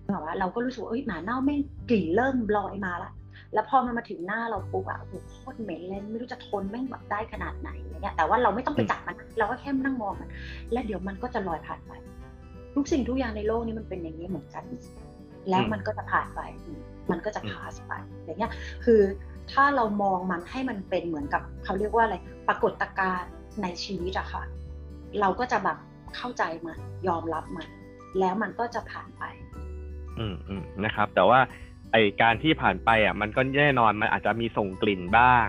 แบบว่าเราก็รู้สึกว่าเอ้ยหมาเน่าไม่กลิ่นเริ่มลอยมาละแล้วพอมันมาถึงหน้าเราปุ๊บอะโอ้โหโคตรเหม็นเลยไม่รู้จะทนแม่งแบบได้ขนาดไหนอะไรเงี้ยแต่ว่าเราไม่ต้องไปจับมัน เราก็แค่นั่งมองมัน แล้วเดี๋ยวมันก็จะลอยผ่านไป ทุกสิ่งทุกอย่างในโลกนี้มันเป็นอย่างนี้เหมือนกัน แล้วมันก็จะผ่านไป มันก็จะพาสไปอย่างเงี้ย คือถ้าเรามองมันให้มันเป็นเหมือนกับเขาเรียกว่าอะไร ปรากฏการณ์ในชีวิตอะค่ะ เราก็จะแบบเข้าใจมัน ยอมรับมัน แล้วมันก็จะผ่านไป อืมอืมนะครับ แต่ว่าไอการที่ผ่านไปอะ มันก็แน่นอนมันอาจจะมีส่งกลิ่นบ้าง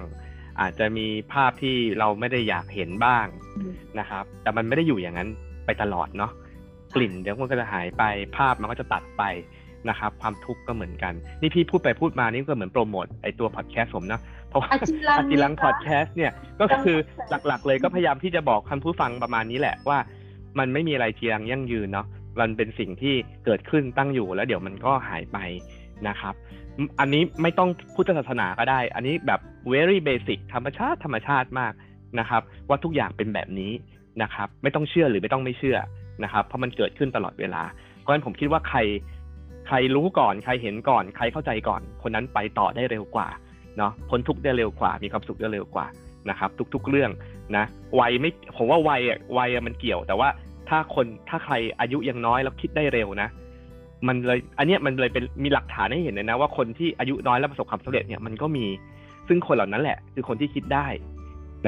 อาจจะมีภาพที่เราไม่ได้อยากเห็นบ้างนะครับ แต่มันไม่ได้อยู่อย่างนั้นไปตลอดเนาะ กลิ่นเดี๋ยวมันก็จะหายไปภาพมันก็จะตัดไปนะครับ ความทุกข์ก็เหมือนกัน นี่พี่พูดไปพูดมานี่ก็เหมือนโปรโมทไอตัวพอดแคสต์ผมนะเพราะว่าอาจิรังอาจิรังนี่พคะอดแคสต์เนี่ยก็คือหลักๆ เลยก็พยายามที่จะบอกคันผู้ฟังประมาณนี้แหละว่า มันไม่มีอะไรจีรังยั่งยืนเนาะมันเป็นสิ่งที่เกิดขึ้นตั้งอยู่แล้วเดี๋ยวมันก็หายไปนะครับ อันนี้ไม่ต้องพุทธศาสนาก็ได้ อันนี้แบบ very basic ธรรมชาติธรรมชาติมากนะครับ ว่าทุกอย่างเป็นแบบนี้นะครับ ไม่ต้องเชื่อหรือไม่ต้องไม่เชื่อ นะครับเพราะมันเกิดขึ้นตลอดเวลา เพราะฉะนั้นผมคิดว่าใครใครรู้ก่อนใครเห็นก่อน ใครเข้าใจก่อน คนนั้นไปต่อได้เร็วกว่าเนาะพ้นทุกข์ได้เร็วกว่า มีความสุขได้เร็วกว่านะครับ ทุก ๆเรื่องนะวัยไม่ผมว่าวัยอะวัยมันเกี่ยว แต่ว่าถ้าคนถ้าใครอายุยังน้อยแล้วคิดได้เร็วนะ มันเลยอันเนี้ยมันเลยเป็นมีหลักฐานให้เห็นเลยนะ ว่าคนที่อายุน้อยแล้วประสบความสำเร็จเนี่ยมันก็มีซึ่งคนเหล่านั้นแหละ คือคนที่คิดได้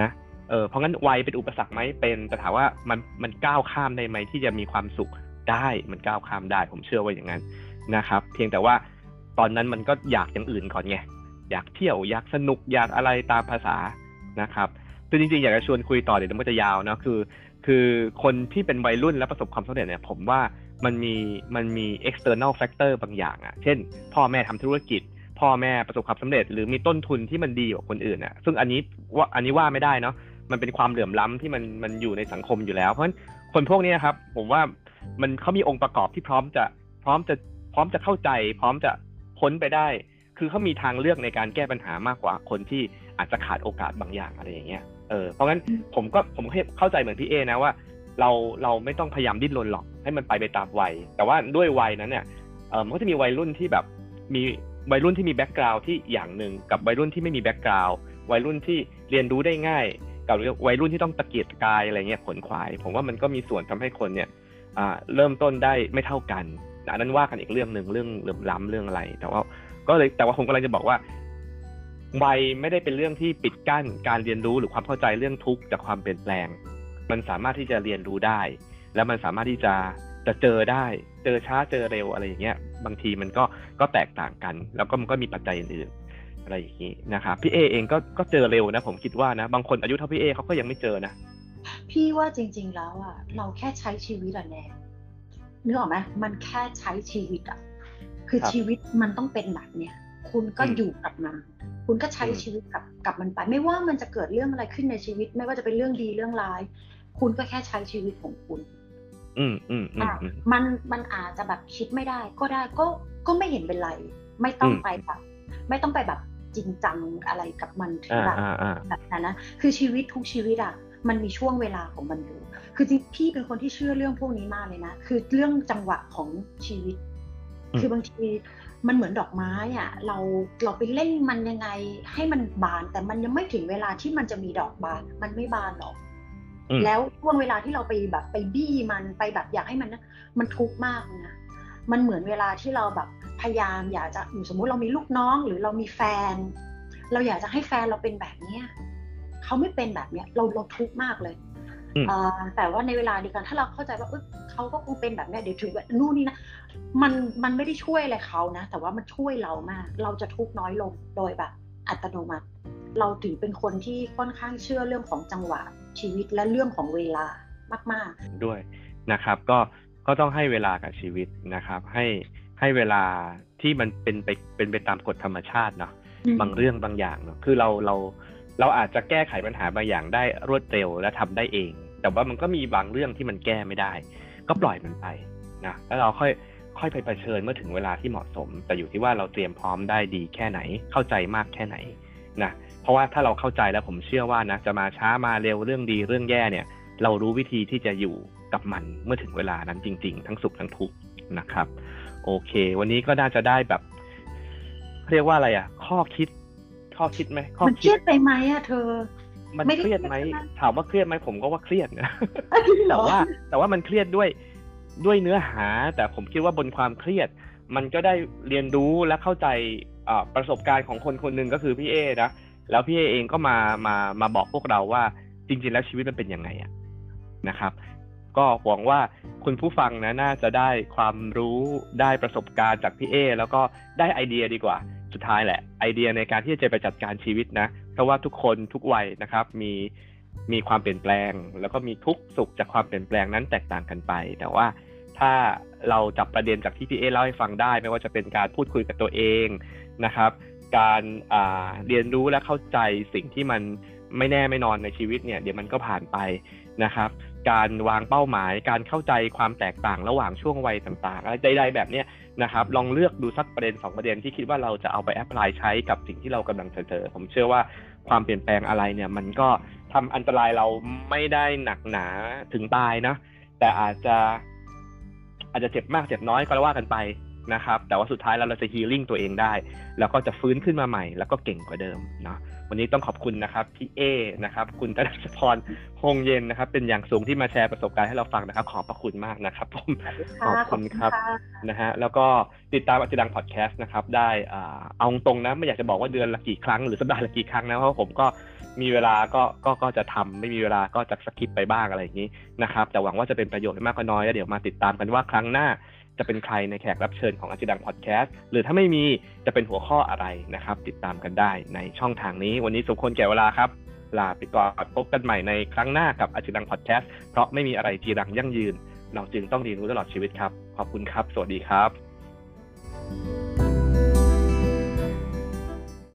นะ เออเพราะงั้นวัยเป็นอุปสรรคไหมเป็นแต่ถามว่ามันมันก้าวข้ามได้ไหมที่จะมีความสุขได้มันก้าวข้ามได้ ผมเชื่อว่าอย่างนั้นนะครับ เพียงแต่ว่าตอนนั้นมันก็อยากอย่างอื่นก่อนไงอยากเที่ยวอยากสนุกอยากอะไรตามภาษานะครับคือจริงๆอยากจะชวนคุยต่อเดี๋ยวมันจะยาวนะคือ คือคนที่เป็นวัยรุ่นและประสบความสำเร็จเนี่ย ผมว่ามันมีมันมี external factor บางอย่างอะ่ะ เช่น พ่อแม่ทำธุรกิจ พ่อแม่ประสบความสำเร็จ หรือมีต้นทุนที่มันดีกว่าคนอื่นอะ่ะ ซึ่งอันนี้ว่าอันนี้ว่าไม่ได้เนาะ มันเป็นความเหลื่อมล้ำที่มันมันอยู่ในสังคมอยู่แล้ว เพราะฉะนั้นคนพวกนี้ครับ ผมว่ามันเขามีองค์ประกอบที่พร้อมจะพร้อมจะพร้อมจะเข้าใจ พร้อมจะพ้นไปได้ คือเขามีทางเลือกในการแก้ปัญหามากกว่าคนที่อาจจะขาดโอกาสบางอย่างอะไรอย่างเงี้ยเออเพราะงั้นผมก็ผมเข้าใจเหมือนพี่เอ้นะว่า เราเราไม่ต้องพยายามดิ้นรนหรอกให้มันไปไปตามวัย แต่ว่าด้วยวัยนั้นเนี่ยเออมันก็จะมีวัยรุ่นที่แบบมีวัยรุ่นที่มี background ที่อย่างหนึ่งกับวัยรุ่นที่ไม่มี background วัยรุ่นที่เรียนรู้ได้ง่าย กับวัยรุ่นที่ต้องตะเกียกตะกายอะไรเงี้ยขวนขวาย ผมว่ามันก็มีส่วนทำให้คนเนี่ยเริ่มต้นได้ไม่เท่ากันอันนั้นว่ากันอีกเรื่องหนึ่งเรื่องเหลื่อมล้ำเรื่องอะไร แต่ว่าก็เลยแต่ว่าผมกำลังจะบอกว่าวัยไม่ได้เป็นเรื่องที่ปิดกั้นการเรียนรู้หรือความเข้าใจเรื่องทุกข์จากความเปลี่ยนแปลง มันสามารถที่จะเรียนรู้ได้ แล้วมันสามารถที่จะจะเจอได้ เจอช้าเจอเร็วอะไรอย่างเงี้ย บางทีมันก็ก็แตกต่างกัน แล้วก็มันก็มีปัจจัยอื่นๆ อะไรอย่างนี้นะครับพี่เอเองก็ก็เจอเร็วนะ ผมคิดว่านะ บางคนอายุเท่าพี่เอเขาก็ยังไม่เจอนะ พี่ว่าจริง ๆ แล้วอะ เราแค่ใช้ชีวิตอะแน่นึกออกไหมมันแค่ใช้ชีวิตอะคือครับชีวิตมันต้องเป็นแบบเนี้ยคุณก็อืมอยู่กับมัน คุณก็ใช้อืมชีวิตกับกับมันไป ไม่ว่ามันจะเกิดเรื่องอะไรขึ้นในชีวิต ไม่ว่าจะเป็นเรื่องดีเรื่องร้าย คุณก็แค่ใช้ชีวิตของคุณ อืมอืมอืมอืมมันมันอาจจะแบบคิดไม่ได้ ก็ได้ก็ก็ไม่เห็นเป็นไร ไม่ต้องอืมไปแบบไม่ต้องไปแบบ จริงจังอะไรกับมันถึงอ่าแบบอ่าอ่าแบบนั้นนะคือชีวิตทุกชีวิตอะมันมีช่วงเวลาของมันอยู่ คือจริงพี่เป็นคนที่เชื่อเรื่องพวกนี้มากเลยนะ คือเรื่องจังหวะของชีวิตอืมคือบางทีมันเหมือนดอกไม้อะเราเราไปเล่นมันยังไงให้มันบาน แต่มันยังไม่ถึงเวลาที่มันจะมีดอกบาน มันไม่บานหรอกอืมแล้วช่วงเวลาที่เราไปแบบไปบี้มันไปแบบอยากให้มันนะมันทุกข์มากเลยนะ มันเหมือนเวลาที่เราแบบพยายามอยากจะอยู่สมมุติเรามีลูกน้องหรือเรามีแฟน เราอยากจะให้แฟนเราเป็นแบบเนี้ยเขาไม่เป็นแบบเนี้ยเราเราทุกข์มากเลยอืมอ่าแต่ว่าในเวลาเดียวกันถ้าเราเข้าใจว่าเออเขาก็คงเป็นแบบเนี้ยเดี๋ยวถึงแบบนู่นนี่นะมันมันไม่ได้ช่วยอะไรเขานะ แต่ว่ามันช่วยเรามาก เราจะทุกข์น้อยลงโดยแบบอัตโนมัติ เราถือเป็นคนที่ค่อนข้างเชื่อเรื่องของจังหวะชีวิตและเรื่องของเวลามากด้วยนะครับ ก็ ก็ต้องให้เวลากับชีวิตนะครับ ให้ให้เวลาที่มันเป็นไปเป็นไปตามกฎธรรมชาติเนาะๆบางเรื่องบางอย่างเนาะคือเราเราเราอาจจะแก้ไขปัญหาบางอย่างได้รวดเร็วและทำได้เอง แต่ว่ามันก็มีบางเรื่องที่มันแก้ไม่ได้ ก็ปล่อยมันไปนะแล้วเราค่อยค่อยไปเผชิญเมื่อถึงเวลาที่เหมาะสม แต่อยู่ที่ว่าเราเตรียมพร้อมได้ดีแค่ไหน เข้าใจมากแค่ไหนนะเพราะว่าถ้าเราเข้าใจแล้วผมเชื่อว่านะจะมาช้ามาเร็วเรื่องดีเรื่องแย่เนี่ย เรารู้วิธีที่จะอยู่ กับมันเมื่อถึงเวลานั้นจริง ๆ ทั้งสุขทั้งทุกข์นะครับ โอเค วันนี้ก็น่าจะได้แบบ เรียกว่าอะไรอะ ข้อคิด ข้อคิดไหมข้อมันเครียดไปไหมอะเธอ มันไม่ได้เครียดไหมเครียดใช่ไหมถามว่าเครียดไหมผมก็ว่าเครียดนะเหรแต่อว่า แต่ว่ามันเครียดด้วยด้วยเนื้อหา แต่ผมคิดว่าบนความเครียด มันก็ได้เรียนรู้และเข้าใจอ่าประสบการณ์ของคนคนหนึ่งก็คือพี่เอนะแล้วพี่เอเองก็มามามาบอกพวกเราว่าจริง ๆ แล้วชีวิตมันเป็นยังไงอะนะครับ ก็หวังว่าคุณผู้ฟังนะน่าจะได้ความรู้ได้ประสบการณ์จากพี่เอแล้วก็ได้ไอเดียดีกว่า สุดท้ายแหละ ไอเดียในการที่จะไปจัดการชีวิตนะ เพราะว่าทุกคนทุกวัยนะครับ มีมีความเปลี่ยนแปลง แล้วก็มีทุกสุขจากความเปลี่ยนแปลงนั้นแตกต่างกันไป แต่ว่าถ้าเราจับประเด็นจากที่พี่เอเล่าให้ฟังได้ ไม่ว่าจะเป็นการพูดคุยกับตัวเองนะครับ การเรียนรู้และเข้าใจสิ่งที่มันไม่แน่ไม่นอนในชีวิตเนี่ย เดี๋ยวมันก็ผ่านไปนะครับ การวางเป้าหมาย การเข้าใจความแตกต่างระหว่างช่วงวัยต่างๆอะไรใดๆแบบเนี้ยนะครับลองเลือกดูสักประเด็นสองประเด็นที่คิดว่าเราจะเอาไปแอพพลายใช้กับสิ่งที่เรากำลังเจอผมเชื่อว่าความเปลี่ยนแปลงอะไรเนี่ย มันก็ทำอันตรายเราไม่ได้หนักหนาถึงตายนะ แต่อาจจะอาจจะเจ็บมากเจ็บน้อยก็ว่ากันไปนะครับ แต่ว่าสุดท้ายแล้วเราจะฮีลิ่งตัวเองได้ แล้วก็จะฟื้นขึ้นมาใหม่ แล้วก็เก่งกว่าเดิมเนาะ วันนี้ต้องขอบคุณนะครับพี่เอนะครับคุณตนัชพรพงเย็นนะครับ เป็นอย่างสูงที่มาแชร์ประสบการณ์ให้เราฟังนะครับ ขอบพระคุณมากนะครับผมขอบคุณครับนะฮะแล้วก็ติดตามอาจดังพอดแคสต์นะครับได้อ่าเอาตรงๆนะไม่อยากจะบอกว่าเดือนละกี่ครั้งหรือสัปดาห์ละกี่ครั้งนะเพราะผมก็มีเวลาก็ก็ก็จะทำไม่มีเวลาก็จะสกิปไปบ้างอะไรอย่างนี้นะครับแต่หวังว่าจะเป็นประโยชน์ไม่มากก็น้อยแล้วเดี๋ยวมาติดตามกันว่าครั้งหน้า จะเป็นใครในแขกรับเชิญของอาจดังพอดแคสต์หรือถ้าไม่มีจะเป็นหัวข้ออะไรนะครับ ติดตามกันได้ในช่องทางนี้ วันนี้สมควรแก่เวลาครับ ลาไปก่อนพบกันใหม่ในครั้งหน้ากับอาจดังพอดแคสต์เพราะไม่มีอะไรจีรังยั่งยืน เราจึงต้องเรียนรู้ตลอดชีวิตครับ ขอบคุณครับ สวัสดีครับ